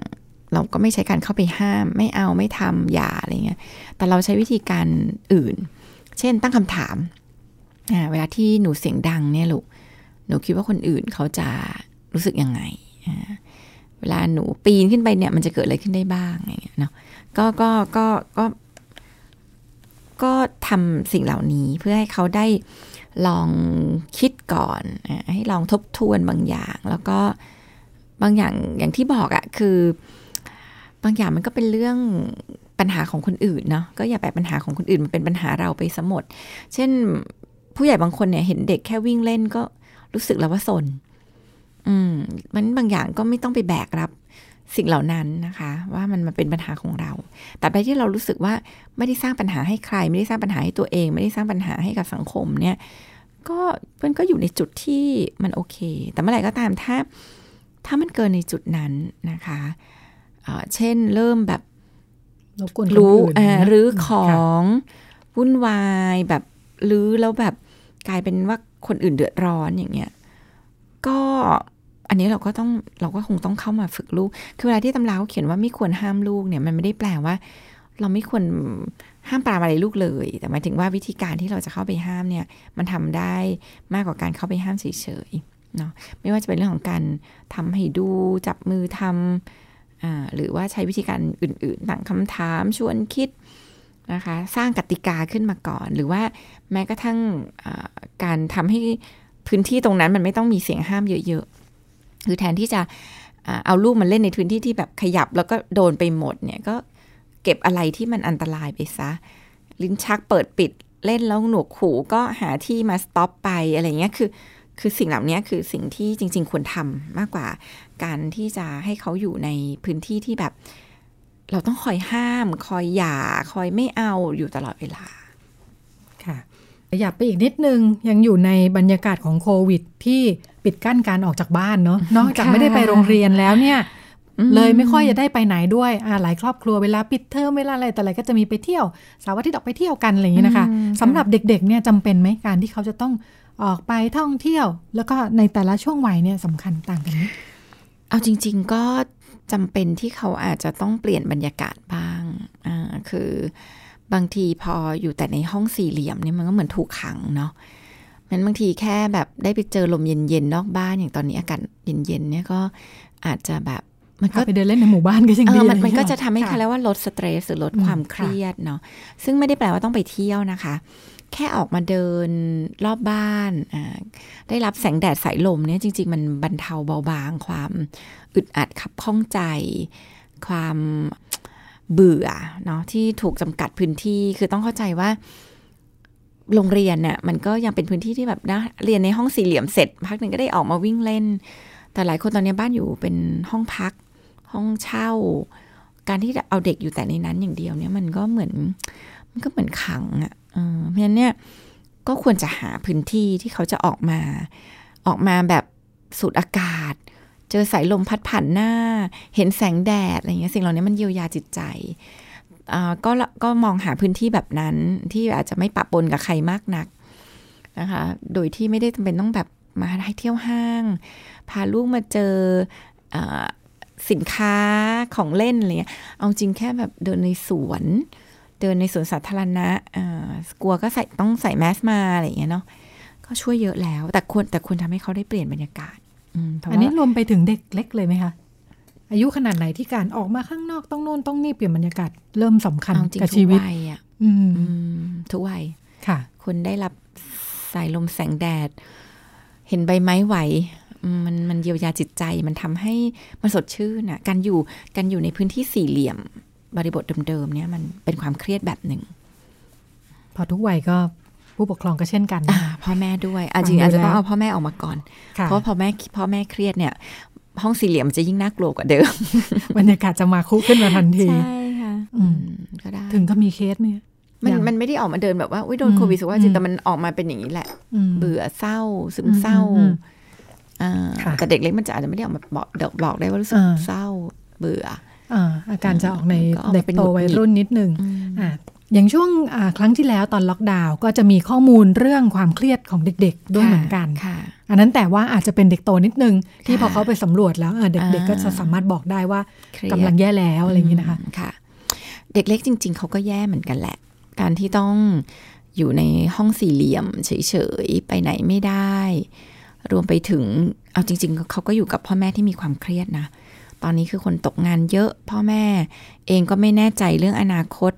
เราก็ไม่ใช้การเข้าไปห้าม ไม่เอาไม่ทำอย่าอะไรเงี้ยแต่เราใช้วิธีการอื่น เช่นตั้งคำถามอ่าเวลาที่หนูเสียงดังเนี่ยลูกหนูคิดว่าคนอื่นเขาจะรู้สึกยังไงอ่า เวลาหนูปีนขึ้นไปเนี่ย มันจะเกิดอะไรขึ้นได้บ้างอะไรเงี้ยเนาะก็ก็ก็ก็ก็ทำสิ่งเหล่านี้เพื่อให้เขาได้ลองคิดก่อนให้ลองทบทวนบางอย่าง แล้วก็บางอย่างอย่างที่บอกอะคือบางอย่างมันก็เป็นเรื่องปัญหาของคนอื่นเนาะก็อย่าไปปัญหาของคนอื่นมันเป็นปัญหาเราไปสมด เช่นผู้ใหญ่บางคนเนี่ยเห็นเด็กแค่วิ่งเล่นก็รู้สึกแล้วว่าสน อืมมันบางอย่างก็ไม่ต้องไปแบกรับสิ่งเหล่านั้นนะคะ ว่ามันมาเป็นปัญหาของเราแต่ใดที่เรารู้สึกว่าไม่ได้สร้างปัญหาให้ใคร ไม่ได้สร้างปัญหาให้ตัวเอง ไม่ได้สร้างปัญหาให้กับสังคมเนี่ย ก็มันก็อยู่ในจุดที่มันโอเค แต่เมื่อไหร่ก็ตามถ้า ถ้ามันเกินในจุดนั้นนะคะเเช่นเริ่มแบบรบกวนคนรู้อื่นเอ่อนะรื้อขค่ะองวุ่นวายแบบรื้อแล้วแบบกลายเป็นว่าคนอื่นเดือดร้อนอย่างเงี้ย ก็ อันนี้เราก็ต้องเราก็คงต้องเข้ามาฝึกลูก คือเวลาที่ตำราเขาเขียนว่าไม่ควรห้ามลูกเนี่ยมันไม่ได้แปลว่า เราไม่ควรห้ามปรามอะไรลูกเลย แต่หมายถึงว่าวิธีการที่เราจะเข้าไปห้ามเนี่ยมันทำได้มากกว่าการเข้าไปห้ามเฉยๆเนาะไม่ว่าจะเป็นเรื่องของการทำให้ดูจับมือทำอ่าหรือว่าใช้วิธีการอื่นๆตั้งคำถามชวนคิดนะคะสร้างกติกาขึ้นมาก่อน หรือว่าแม้กระทั่งการทำให้พื้นที่ตรงนั้นมันไม่ต้องมีเสียงห้ามเยอะๆ คือแทนที่จะเอาลูกมันเล่นในพื้นที่ที่แบบขยับแล้วก็โดนไปหมดเนี่ยก็เก็บอะไรที่มันอันตรายไปซะ ลิ้นชักเปิดปิดเล่นแล้วหนวกหูก็หาที่มาสต็อปไปอะไรเงี้ยคือ คือสิ่งเหล่านี้คือสิ่งที่จริง ๆ ควรทำมากกว่า การที่จะให้เขาอยู่ในพื้นที่ที่แบบ เราต้องคอยห้าม คอยหย่าคอยไม่เอาอยู่ตลอดเวลาค่ะขยับไปอีกนิดนึงยังอยู่ในบรรยากาศของโควิดที่ ปิดกั้นการออกจากบ้านเนาะนอกจากไม่ได้ไปโรงเรียนแล้วเนี่ย เลยไม่ค่อยจะได้ไปไหนด้วยอ่าหลายครอบครัวเวลาปิดเทอมเวลาอะไรแต่อะไรก็จะมีไปเที่ยวสาวอาทิตย์ออกไปเที่ยวกันอะไรอย่างนี้นะคะสำหรับเด็กๆเนี่ยจำเป็นไหมการที่เขาจะต้องออกไปท่องเที่ยว แล้วก็ในแต่ละช่วงวัยเนี่ยสำคัญต่างกันไหมเอาจริง ๆ ก็จำเป็นที่เขาอาจจะต้องเปลี่ยนบรรยากาศบ้างอ่าคือบางทีพออยู่แต่ในห้องสี่เหลี่ยมเนี่ยมันก็เหมือนถูกขังเนาะ มันบางทีแค่แบบได้ไปเจอลมเย็นๆนอกบ้านอย่างตอนนี้อากาศเย็นๆเนี่ยก็อาจจะแบบมันก็พาไปเดินเล่นในหมู่บ้านก็ยังเอดีอมันอไรมันอย่างก็เงี้ยจะทำให้ค่เขาเรียกว่าลดสเตรสหรือลดอืมความค่ะเครียดเนาะซึ่งไม่ได้แปลว่าต้องไปเที่ยวนะคะ แค่ออกมาเดินรอบบ้านอ่าได้รับแสงแดดสายลมเนี่ยจริง ๆ มันบรรเทาเบาบาง ความอึดอัดขับข้องใจ ความเบื่อเนาะที่ถูกจำกัดพื้นที่คือต้องเข้าใจว่า โรงเรียนเนี่ยมันก็ยังเป็นพื้นที่ที่แบบนะเรียนในห้องสี่เหลี่ยมเสร็จพักหนึ่งก็ได้ออกมาวิ่งเล่น แต่หลายคนตอนนี้บ้านอยู่เป็นห้องพัก ห้องเช่า การที่เอาเด็กอยู่แต่ในนั้นอย่างเดียวเนี่ยมันก็เหมือนมันก็เหมือนขังอะ่ะเพราะฉะนั้นเนี่ยก็ควรจะหาพื้นที่ที่เขาจะออกมา ออกมาแบบสูดอากาศ เจอสายลมพัดผ่านหน้า เห็นแสงแดดอะไรเงี้ยสิ่งเหล่านี้มันเยียวยาจิตใจ ก็ก็มองหาพื้นที่แบบนั้นที่อาจจะไม่ปะปนกับใครมากนักนะคะ โดยที่ไม่ได้จำเป็นต้องแบบมาให้เที่ยวห้าง พาลูกมาเจออสินค้าของเล่นอะไรเงี้ย เอาจริงแค่แบบเดินในสวน เดินในสวนสาธารณะอกลัวก็ใส่ต้องใส่แมสมาอะไรอย่างเงี้ยเนาะ ก็ช่วยเยอะแล้ว แต่ควรแต่ควรทำให้เขาได้เปลี่ยนบรรยากาศอันนี้รวมไปถึงเด็กเล็กเลยไหมคะ อายุขนาดไหนที่การออกมาข้างนอกต้องโน่นต้องนี่เปลี่ยนบรรยากาศเริ่มสำคัญเอาจริงกับทุชีกวิตวัยอะอืมอืมทุกวัยค่ะ คนได้รับสายลมแสงแดด เห็นใบไม้ไหวอืมมันมันเยียวยาจิตใจมันทำให้มันสดชื่นอะ การอยู่การอยู่ในพื้นที่สี่เหลี่ยม บริบทเดิมๆเนี่ยมันเป็นความเครียดแบบหนึ่ง พอทุกวัยก็ผู้ปกครองก็เช่นกันอ่าพ่อแม่ด้วยอะฟังจริงอาจจะดูต้องแล้วเอาพ่อแม่ออกมาก่อนค่ะเพราะว่าพอแม่พ่อแม่เครียดเนี่ย ห้องสี่เหลี่ยมมันจะยิ่งน่ากลัวกว่าเดิมบรรยากาศจะมาคุขึ้นมาทันทีค่ะอืมก็ได้ถึงก็มีเคสไหมมันยังมันไม่ได้ออกมาเดินแบบว่าอุ้ยโดนอืมโควิดสุว่าจิอืตมแต่มันออกมาเป็นอย่างนี้แหละอืมเบื่อเศร้าซึมเศร้าอืมอ่าค่ะแต่เด็กเล็กมันจะอาจจะไม่ได้ออกมาบอกเดอกบอกได้ว่ารู้สึกอ่าเศร้าเบื่ออ่าอาการจะออกในก็ออกมาเด็กเป็นโตหงุดหงิดวัยรุ่นนิดนึงอืมอ่าอย่างช่วงอ่าครั้งที่แล้วตอนล็อกดาวน์ก็จะมีข้อมูลเรื่องความเครียดของเด็กๆด้วยเหมือนกันค่ะ อันนั้นแต่ว่าอาจจะเป็นเด็กโตนิดนึง ที่ค่ะพอเขาไปสำรวจแล้วเออเด็กอ่าๆก็จะสามารถบอกได้ว่าเครียดกำลังแย่แล้วอะไรอย่างนี้นะคะมค่ะ เด็กเล็กจริง ๆเขาก็แย่เหมือนกันแหละ การที่ต้องอยู่ในห้องสี่เหลี่ยมเฉยๆไปไหนไม่ได้ รวมไปถึงเอาจริง ๆเขาก็อยู่กับพ่อแม่ที่มีความเครียดนะตอนนี้คือคนตกงานเยอะ พ่อแม่เองก็ไม่แน่ใจเรื่องอนาคต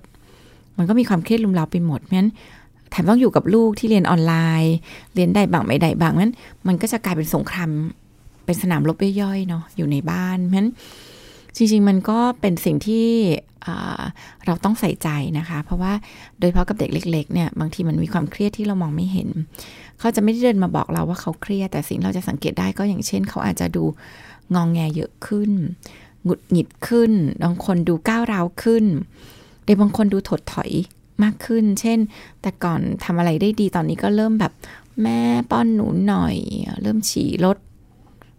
มันก็มีความเครียดลุมเราไปหมดเพราะฉะนั้นแถมต้องอยู่กับลูกที่เรียนออนไลน์ เรียนได้บางไม่ได้บางนั้น มันก็จะกลายเป็นสงครามเป็นสนามรบย่อยๆเนาะอยู่ในบ้านเพราะฉะนั้นจริงๆมันก็เป็นสิ่งที่เราต้องใส่ใจนะคะ เพราะว่าโดยเฉพาะกับเด็กเล็ก ๆ เนี่ยบางทีมันมีความเครียดที่เรามองไม่เห็น เขาจะไม่ได้เดินมาบอกเราว่าเขาเครียด แต่สิ่งเราจะสังเกตได้ก็อย่างเช่น เขาอาจจะดูงองแงเยอะขึ้นหงุดหงิดขึ้น บางคนดูก้าวร้าวขึ้นเด็กบางคนดูถดถอย มากขึ้น เช่น แต่ก่อนทำอะไรได้ดีตอนนี้ก็เริ่มแบบแม่ป้อนหนูหน่อย เริ่มฉี่รถ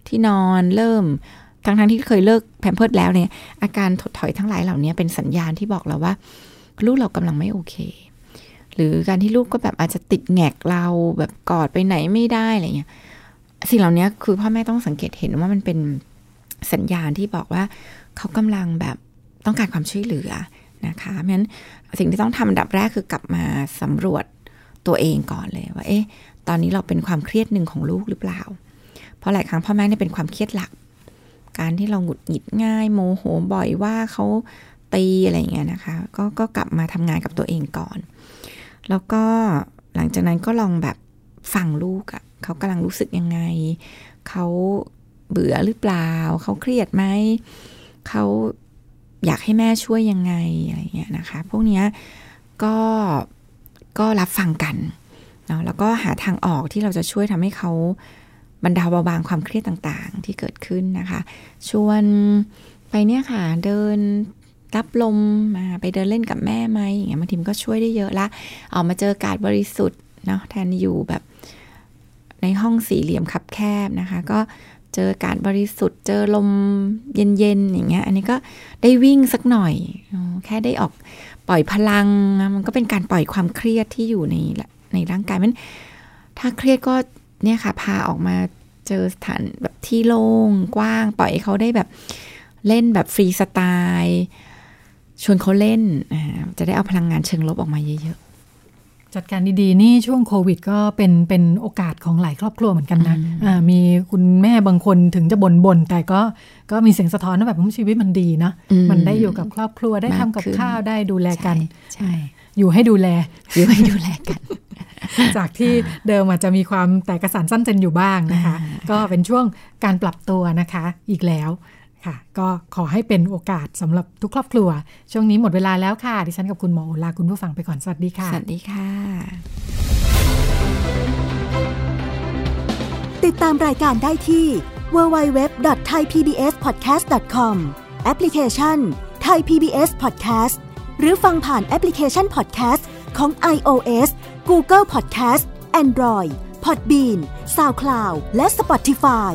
ที่นอนเริ่มทั้งทั้งที่เคยเลิกแพมเพิร์ดแล้วเนี่ย อาการถดถอยทั้งหลายเหล่านี้เป็นสัญญาณที่บอกเราว่า ลูกเรากำลังไม่โอเค หรือการที่ลูกก็แบบอาจจะติดแงกเราแบบกอดไปไหนไม่ได้อะไรเงี้ยสิ่งเหล่านี้คือพ่อแม่ต้องสังเกตเห็นว่ามันเป็นสัญญาณที่บอกว่า เขากำลังแบบต้องการความช่วยเหลือ นะคะเพราะฉะนั้นสิ่งที่ต้องทำอันดับแรกคือกลับมาสำรวจตัวเองก่อนเลยว่า เอ๊ะ ตอนนี้เราเป็นความเครียดหนึ่งของลูกหรือเปล่า เพราะหลายครั้งพ่อแม่เนี่ยเป็นความเครียดหลัก การที่เราหงุดหงิดง่าย โมโหบ่อยว่าเขาตีอะไรอย่างเงี้ยนะคะ ก็ก็กลับมาทำงานกับตัวเองก่อน แล้วก็หลังจากนั้นก็ลองแบบฟังลูกอะ่ะเขากำลังรู้สึกยังไง เขาเบื่อหรือเปล่า เขาเครียดไหม เขา อยากให้แม่ช่วยยังไงอะไรเงี้ยนะคะ พวกเนี้ยก็ก็รับฟังกันเนาะแล้วก็หาทางออกที่เราจะช่วยทำให้เขาบรรเทาเบาบางความเครียดต่างๆ ที่เกิดขึ้นนะคะ ชวนไปเนี่ยค่ะเดินรับลมมาไปเดินเล่นกับแม่ไหมอย่างเงี้ยบางทีมก็ช่วยได้เยอะละออกมาเจออากาศบริสุทธิ์เนาะแทนอยู่แบบในห้องสี่เหลี่ยมคับแคบนะคะ ก็ เจออากาศบริสุทธิ์ เจอลมเย็นๆอย่างเงี้ย อันนี้ก็ได้วิ่งสักหน่อย แค่ได้ออกปล่อยพลัง มันก็เป็นการปล่อยความเครียดที่อยู่ในในร่างกายมัน ถ้าเครียดก็เนี่ยค่ะ พาออกมาเจอสถานแบบที่โล่งกว้าง ปล่อยเขาได้แบบเล่นแบบฟรีสไตล์ ชวนเขาเล่น จะได้เอาพลังงานเชิงลบออกมาเยอะ จัดการดีๆ นี่ช่วงโควิด ก็เป็นเป็นโอกาสของหลายครอบครัวเหมือนกันนะะมีคุณแม่บางคนถึงจะบน่นบนแต่ก็ก็มีเสียงสะท้อนว่าแบบชีวิตมันดีเนาะมันได้อยู่กับครอบครัวได้ทำกับข้าวได้ดูแลกันใช่อยู่ให้ดูแลอยู่ให้ดูแลกันจากที่เดิมอาจจะมีความแตกกระสานสั้นเจนอยู่บ้างนะคะ ก็เป็นช่วงการปรับตัวนะคะอีกแล้ว ค่ะ ก็ขอให้เป็นโอกาสสำหรับทุกครอบครัว ช่วงนี้หมดเวลาแล้วค่ะ ดิฉันกับคุณหมอลาคุณผู้ฟังไปก่อน สวัสดีค่ะ สวัสดีค่ะ ติดตามรายการได้ที่ www.thaipbspodcast.com แอปพลิเคชัน Thai PBS Podcast หรือฟังผ่านแอปพลิเคชัน Podcast ของ iOS Google Podcast Android Podbean SoundCloud และ Spotify